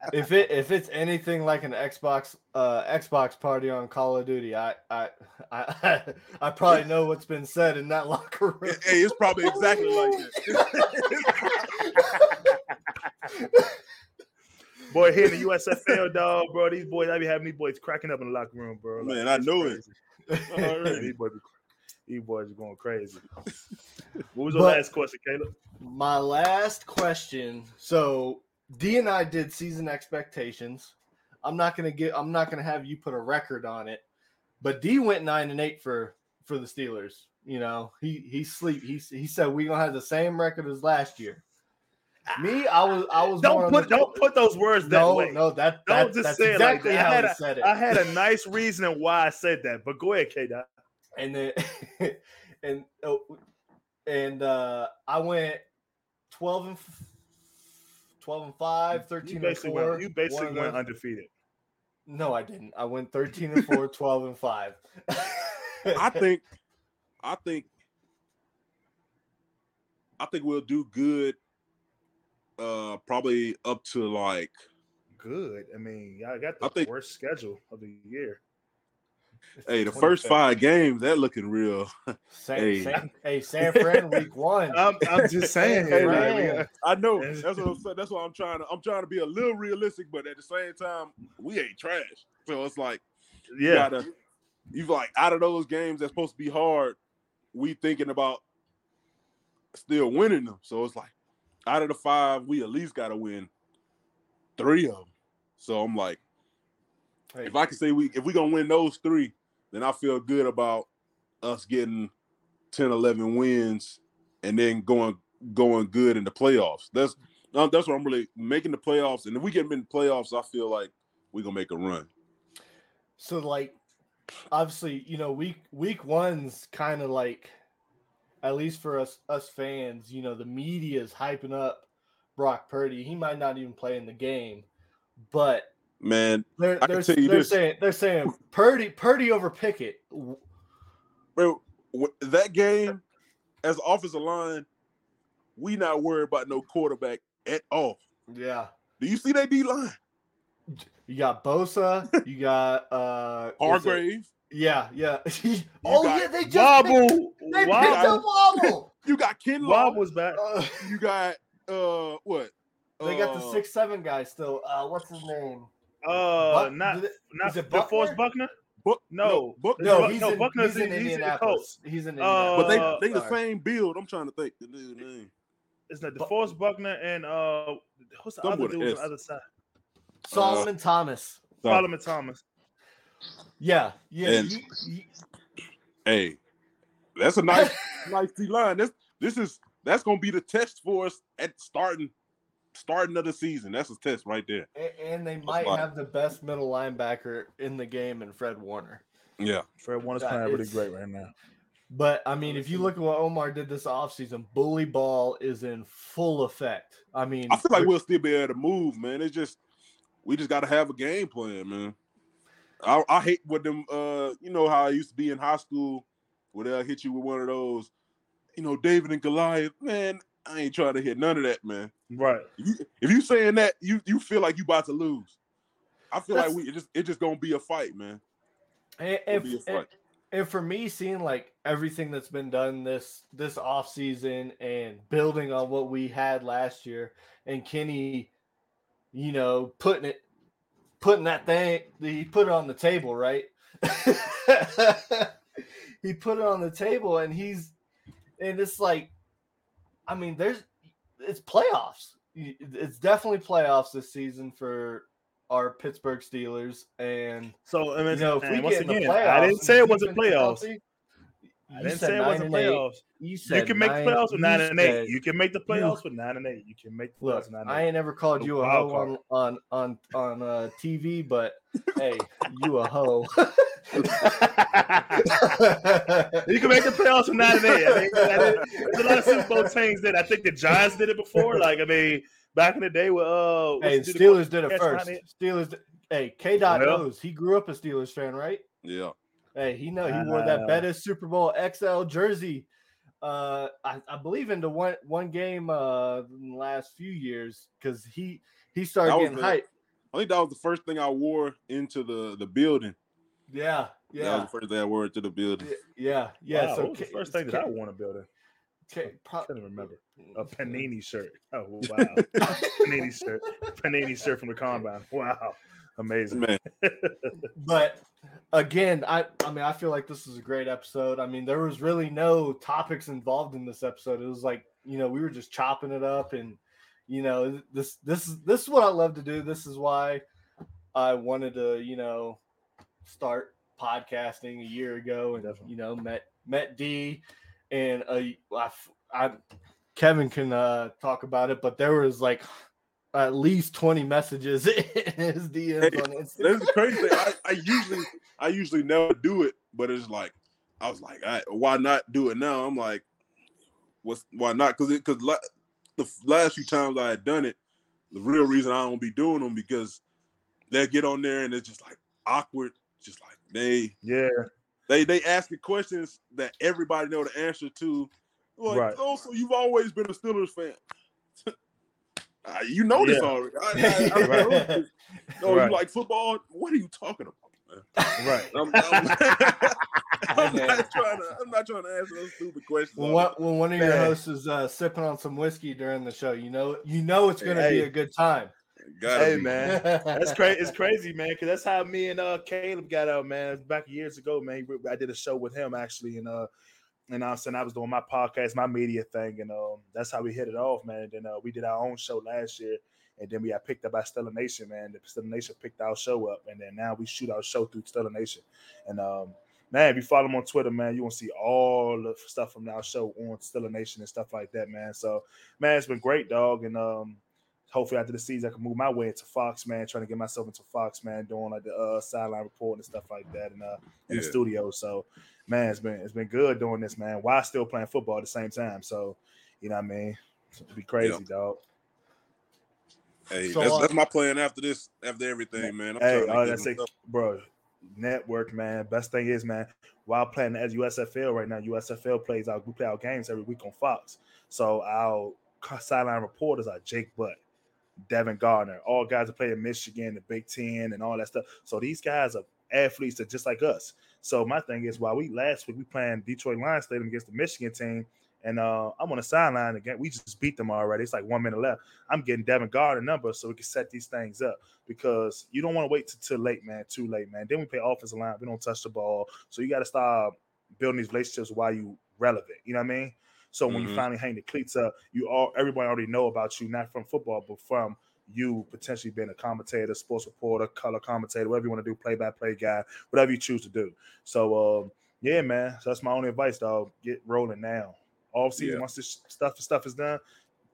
B: if it if it's anything like an Xbox uh Xbox party on Call of Duty, I I I I probably know what's been said in that locker room.
C: Hey, it's probably exactly like that.
D: Boy, here in the USFL, dog, bro. These boys, I be having these boys cracking up in the locker room, bro.
C: Man, I
D: it's
C: know it.
D: crazy.
C: Already.
D: these, boys, be- these boys are going crazy. What was the
B: But-
D: last question, Kaleb?
B: My last question. So D and I did season expectations. I'm not gonna get. I'm not gonna have you put a record on it. But D went nine and eight for for the Steelers. You know, he he sleep. He he said we gonna have the same record as last year. Me, I was I was
D: Don't put don't put those words that
B: no
D: way.
B: no that,
D: Don't just
B: that's
D: say it like
B: exactly
D: that. I had,
B: said it.
D: I had a nice reason why I said that, but go ahead, K. Dot.
B: and then and oh, and uh I went 12 and f- 12 and 5, 13
D: You
B: and
D: basically
B: 4.
D: went, you basically
B: One
D: went
B: those-
D: undefeated.
B: No, I didn't. I went 13 and 4, 12 and 5.
C: I think, I think, I think we'll do good. Uh, probably up to like
D: Good. I mean, y'all got the
C: I think-
D: worst schedule of the year.
C: hey, the first five games that looking real.
B: San,
C: Hey.
B: San, hey, San Fran week 1.
D: I'm, I'm just saying.
B: Hey,
D: here,
B: man.
C: I know that's what I'm saying. That's what I'm trying to. I'm trying to be a little realistic, but at the same time, we ain't trash. So it's like you
D: yeah,
C: gotta, you like out of those games that's supposed to be hard, we thinking about still winning them. So it's like out of the five, we at least got to win three of them. So I'm like,
B: Hey,
C: if I can say we if we gonna win those three, then I feel good about us getting 10, 11 wins and then going going good in the playoffs. That's um, that's what I'm really making the playoffs. And if we get in the playoffs, I feel like we're gonna make a run.
B: so like obviously, you know, week week 1's kind of like at least for us us fans, you know, the media is hyping up Brock Purdy. He might not even play in the game, but
C: Man,
B: they're
C: I can
B: they're,
C: tell you
B: they're
C: this.
B: saying they're saying Purdy Purdy over Pickett.
C: bro, that game as offensive line, we not worried about no quarterback at all.
B: Yeah.
C: Do you see that D line?
B: You got Bosa, you got uh
C: Hargrave,
B: Yeah, yeah. oh yeah, they just
D: Wobble,
B: picked, they picked up Wobble.
C: you got Ken Law,
D: Wobble's back.
B: Uh,
C: you got uh what?
B: they got the
C: Uh,
B: six seven guy still. Uh, what's his name?
D: Uh,
B: Buck-
D: not not
B: is it
D: DeForest
B: Buckner?
D: Buckner.
C: Buck,
D: No.
C: Buck,
B: No,
D: Buck-
B: he's
D: no,
B: in,
D: Buckner's
B: he's in
D: in- he's in the
B: Indianapolis.
D: Colts.
B: He's in
D: Uh,
C: but they
B: Indianapolis.
C: they the
B: Sorry.
C: same build. I'm trying to think the dude name.
D: It's not the
B: Bu-
D: Force Buckner and uh, what's the
C: Something
D: other dude
C: an
D: on the other side?
B: Solomon Thomas.
C: So,
D: Solomon Thomas.
B: Yeah, yeah.
C: And-
B: you- you-
C: hey, that's a nice nice D line. This this is that's gonna be the test for us at starting starting of the season. That's a test right there.
B: and they might
C: fine.
B: have the best middle linebacker in the game in Fred Warner.
C: Yeah.
D: Fred Warner's
B: Yeah,
D: playing really
B: it's-
D: great right now.
B: But I mean, if you look at what Omar did this offseason, bully ball is in full effect. I mean,
C: I feel like we'll still be able to move, man. It's just we just got to have a game plan, man. I, I hate what them, uh, you know how I used to be in high school, where they'll hit you with one of those, you know, David and Goliath. Man, I ain't trying to hit none of that, man.
D: Right.
C: If you, if you saying that, you you feel like you about to lose. I feel
B: That's-
C: like we it just it just gonna be a fight, man.
B: and,
C: It'll be a
B: and,
C: fight.
B: and for me, seeing like everything that's been done this this off season and building on what we had last year, and Kenny, you know, putting it, putting that thing, he put it on the table, right? he put it on the table, and he's, and it's like, I mean, there's, it's playoffs. It's definitely playoffs this season for our Pittsburgh Steelers, and
D: So I mean,
B: you know, if we
D: and once
B: in the
D: again,
B: playoffs,
D: I didn't say it wasn't playoffs.
B: healthy,
D: I didn't say it wasn't playoffs.
B: You, said You
D: can make the playoffs with nine and eight. You can make the playoffs with nine and eight. You can make the playoffs
B: Look,
D: with nine
B: I ain't ever called you a hoe on on on on uh, TV, but hey, you a hoe.
D: you can make the playoffs with nine and eight. I mean, there's a lot of Super Bowl teams that I think the Giants did it before. Like I mean, back in the day with uh,
B: hey,
D: the
B: Steelers did it first.
D: nine and eight?
B: Steelers. Did, hey, K. Dot
D: Well.
B: knows. He grew up a Steelers fan, right?
C: Yeah.
B: Hey, he know he wore that. Bettis Super Bowl XL jersey. Uh, I, I believe into one one game uh in the last few years because he he started getting
C: the-
B: hype.
C: I think that was the first thing I wore into the the building.
B: Yeah, yeah.
C: That was
B: yeah,
C: the first thing I wore into the building.
B: yeah, yeah.
D: Wow,
B: so
D: what was the first thing
B: K-
D: that I want to build in?
B: Okay,
D: I can't remember mm-hmm. a Panini shirt. Oh wow, Panini shirt, Panini shirt from the combine. Wow, amazing,
C: man.
B: but again, I I mean, I feel like this is a great episode. I mean, there was really no topics involved in this episode. It was like you know we were just chopping it up, and you know this this is this is what I love to do. This is why I wanted to you know start podcasting a year ago, and
D: Definitely.
B: you know met met D, and uh, I, I Kevin can uh, talk about it, but there was like at least 20 messages in his DMs on Instagram.
C: That's crazy. I, I usually I usually never do it, but it's like I was like, I, why not do it now? I'm like, what's why not? Because it because la- the last few times I had done it, the real reason I don't be doing them because they get on there and it's just like awkward, just like they
D: Yeah,
C: they they asking questions that everybody know the answer to. Like,
D: Right.
C: oh, so you've always been a Steelers fan. Uh, you know this
D: Yeah.
C: already. I, I, I know this. Oh,
D: Right.
C: you like football? What are you talking about, man?
D: right.
C: I'm, I'm- I'm not trying to. I'm not trying to answer those stupid questions.
B: When one, when one of your hosts is uh, sipping on some whiskey during the show, you know you know it's going to be a good time.
C: Gotta
D: Hey
C: be.
D: man, that's crazy. It's crazy, man. Because that's how me and uh Kaleb got out, man. Back years ago, man. I did a show with him actually, and uh, and I'm saying I was doing my podcast, my media thing, and um, that's how we hit it off, man. And then uh, we did our own show last year, and then we got picked up by Steeler Nation, man. The Steeler Nation picked our show up, and then now we shoot our show through Steeler Nation. And um, man, if you follow him on Twitter, man, you will see all the stuff from our show on Steeler Nation and stuff like that, man. So, man, it's been great, dog, and um hopefully after the season I can move my way into Fox, man, trying to get myself into Fox, man, doing like the uh, sideline report and stuff like that, and uh, in the studio. So, man, it's been it's been good doing this, man, while still playing football at the same time. So, you know what I mean? It'd be crazy, dog.
C: Hey,
B: So,
C: that's,
B: uh,
C: that's my plan after this, after everything, man. I'm
D: Hey,
C: trying to
D: oh, that's it,
C: myself-
D: bro. Network, man. Best thing is, man, while playing as USFL right now, USFL plays out. We play our games every week on Fox. So our co- sideline reporters are Jake Butt, Devin Gardner, all guys that play in Michigan, the Big Ten, and all that stuff. So these guys are athletes that just like us. So my thing is, while we last week we playing Detroit Lions Stadium against the Michigan team, and uh, I'm on the sideline again. We just beat them already. It's like one minute left. I'm getting Devin Gardner number so we can set these things up because you don't want to wait too late, man. Too late, man. Then we play offensive line. We don't touch the ball, so you got to start building these relationships while you relevant. You know what I mean? So when you
C: Mhm.
D: finally hang the cleats up, you all everybody already know about you, not from football, but from you potentially being a commentator, sports reporter, color commentator, whatever you want to do, play by play guy, whatever you choose to do. So um, yeah, man. So that's my only advice, dog. Get rolling now. Off season,
C: Yeah.
D: once this stuff stuff is done,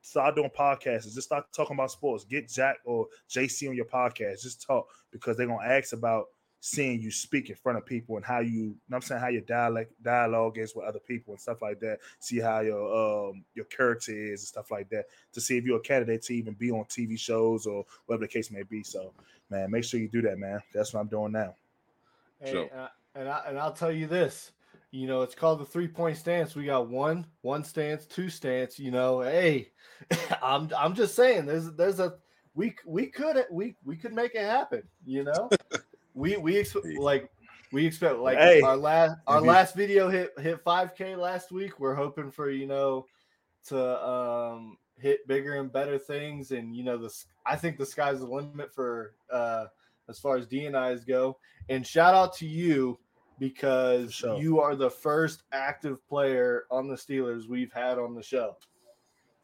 D: start doing podcasts. Just start talking about sports. Get Jack or JC on your podcast. Just talk because they're gonna ask about seeing you speak in front of people and how you, you know what I'm saying how your dialect dialogue is with other people and stuff like that. See how your um your character is and stuff like that to see if you're a candidate to even be on TV shows or whatever the case may be. So man, make sure you do that, man. That's what I'm doing now.
B: Hey,
C: So-
B: uh, and I, and I'll tell you this, you know, it's called the three point stance. We got one, one stance, two stance. You know, hey, I'm I'm just saying, there's there's a we we could we we could make it happen. You know, we we expect like we expect like
D: Hey,
B: our last our
D: if you-
B: last video hit hit 5k last week. We're hoping for you know to um hit bigger and better things, and you know this. I think the sky's the limit for uh as far as D and I's go. And shout out to you because
D: sure.
B: you are the first active player on the Steelers we've had on the show.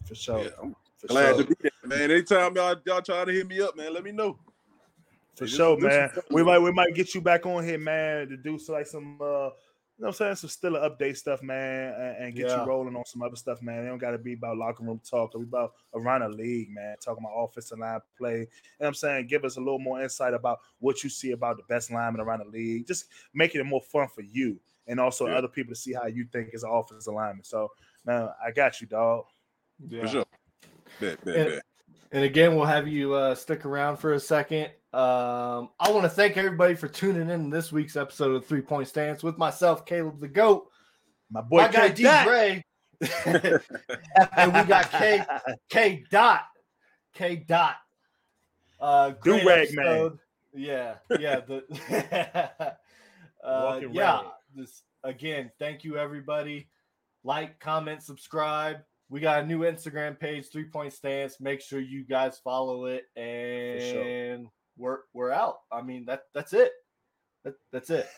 D: For sure.
C: Yeah,
D: For
C: glad
D: sure.
C: to be there, man. Anytime y'all y'all try to hit me up, man, let me know.
D: For
C: This-
D: sure, man. We might we might get you back on here, man, to do so like some uh you know what I'm saying, some still update stuff, man, and, and get
B: Yeah.
D: you rolling on some other stuff, man. It don't gotta be about locker room talk, we about around the league, man, talking about offensive line play. You know what I'm saying? Give us a little more insight about what you see about the best linemen around the league. Just making it more fun for you and also
C: Yeah.
D: other people to see how you think as an offensive lineman. So man, I got you, dog.
C: For sure. Bet, bet,
B: And-
C: bet.
B: And again, we'll have you uh, stick around for a second. Um, I want to thank everybody for tuning in this week's episode of Three Point Stance with myself, Kaleb the Goat,
D: My boy
B: my guy. D. Gray, and we got K K Dot K Dot. Uh,
D: Do-rag man.
B: Yeah, yeah. The uh, yeah.
D: rag.
B: This again. Thank you, everybody. like, comment, subscribe. We got a new Instagram page, Three Point Stance. Make sure you guys follow it, and we're we're out. I mean that that's it. That, that's it.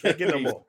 D: Can't get no more.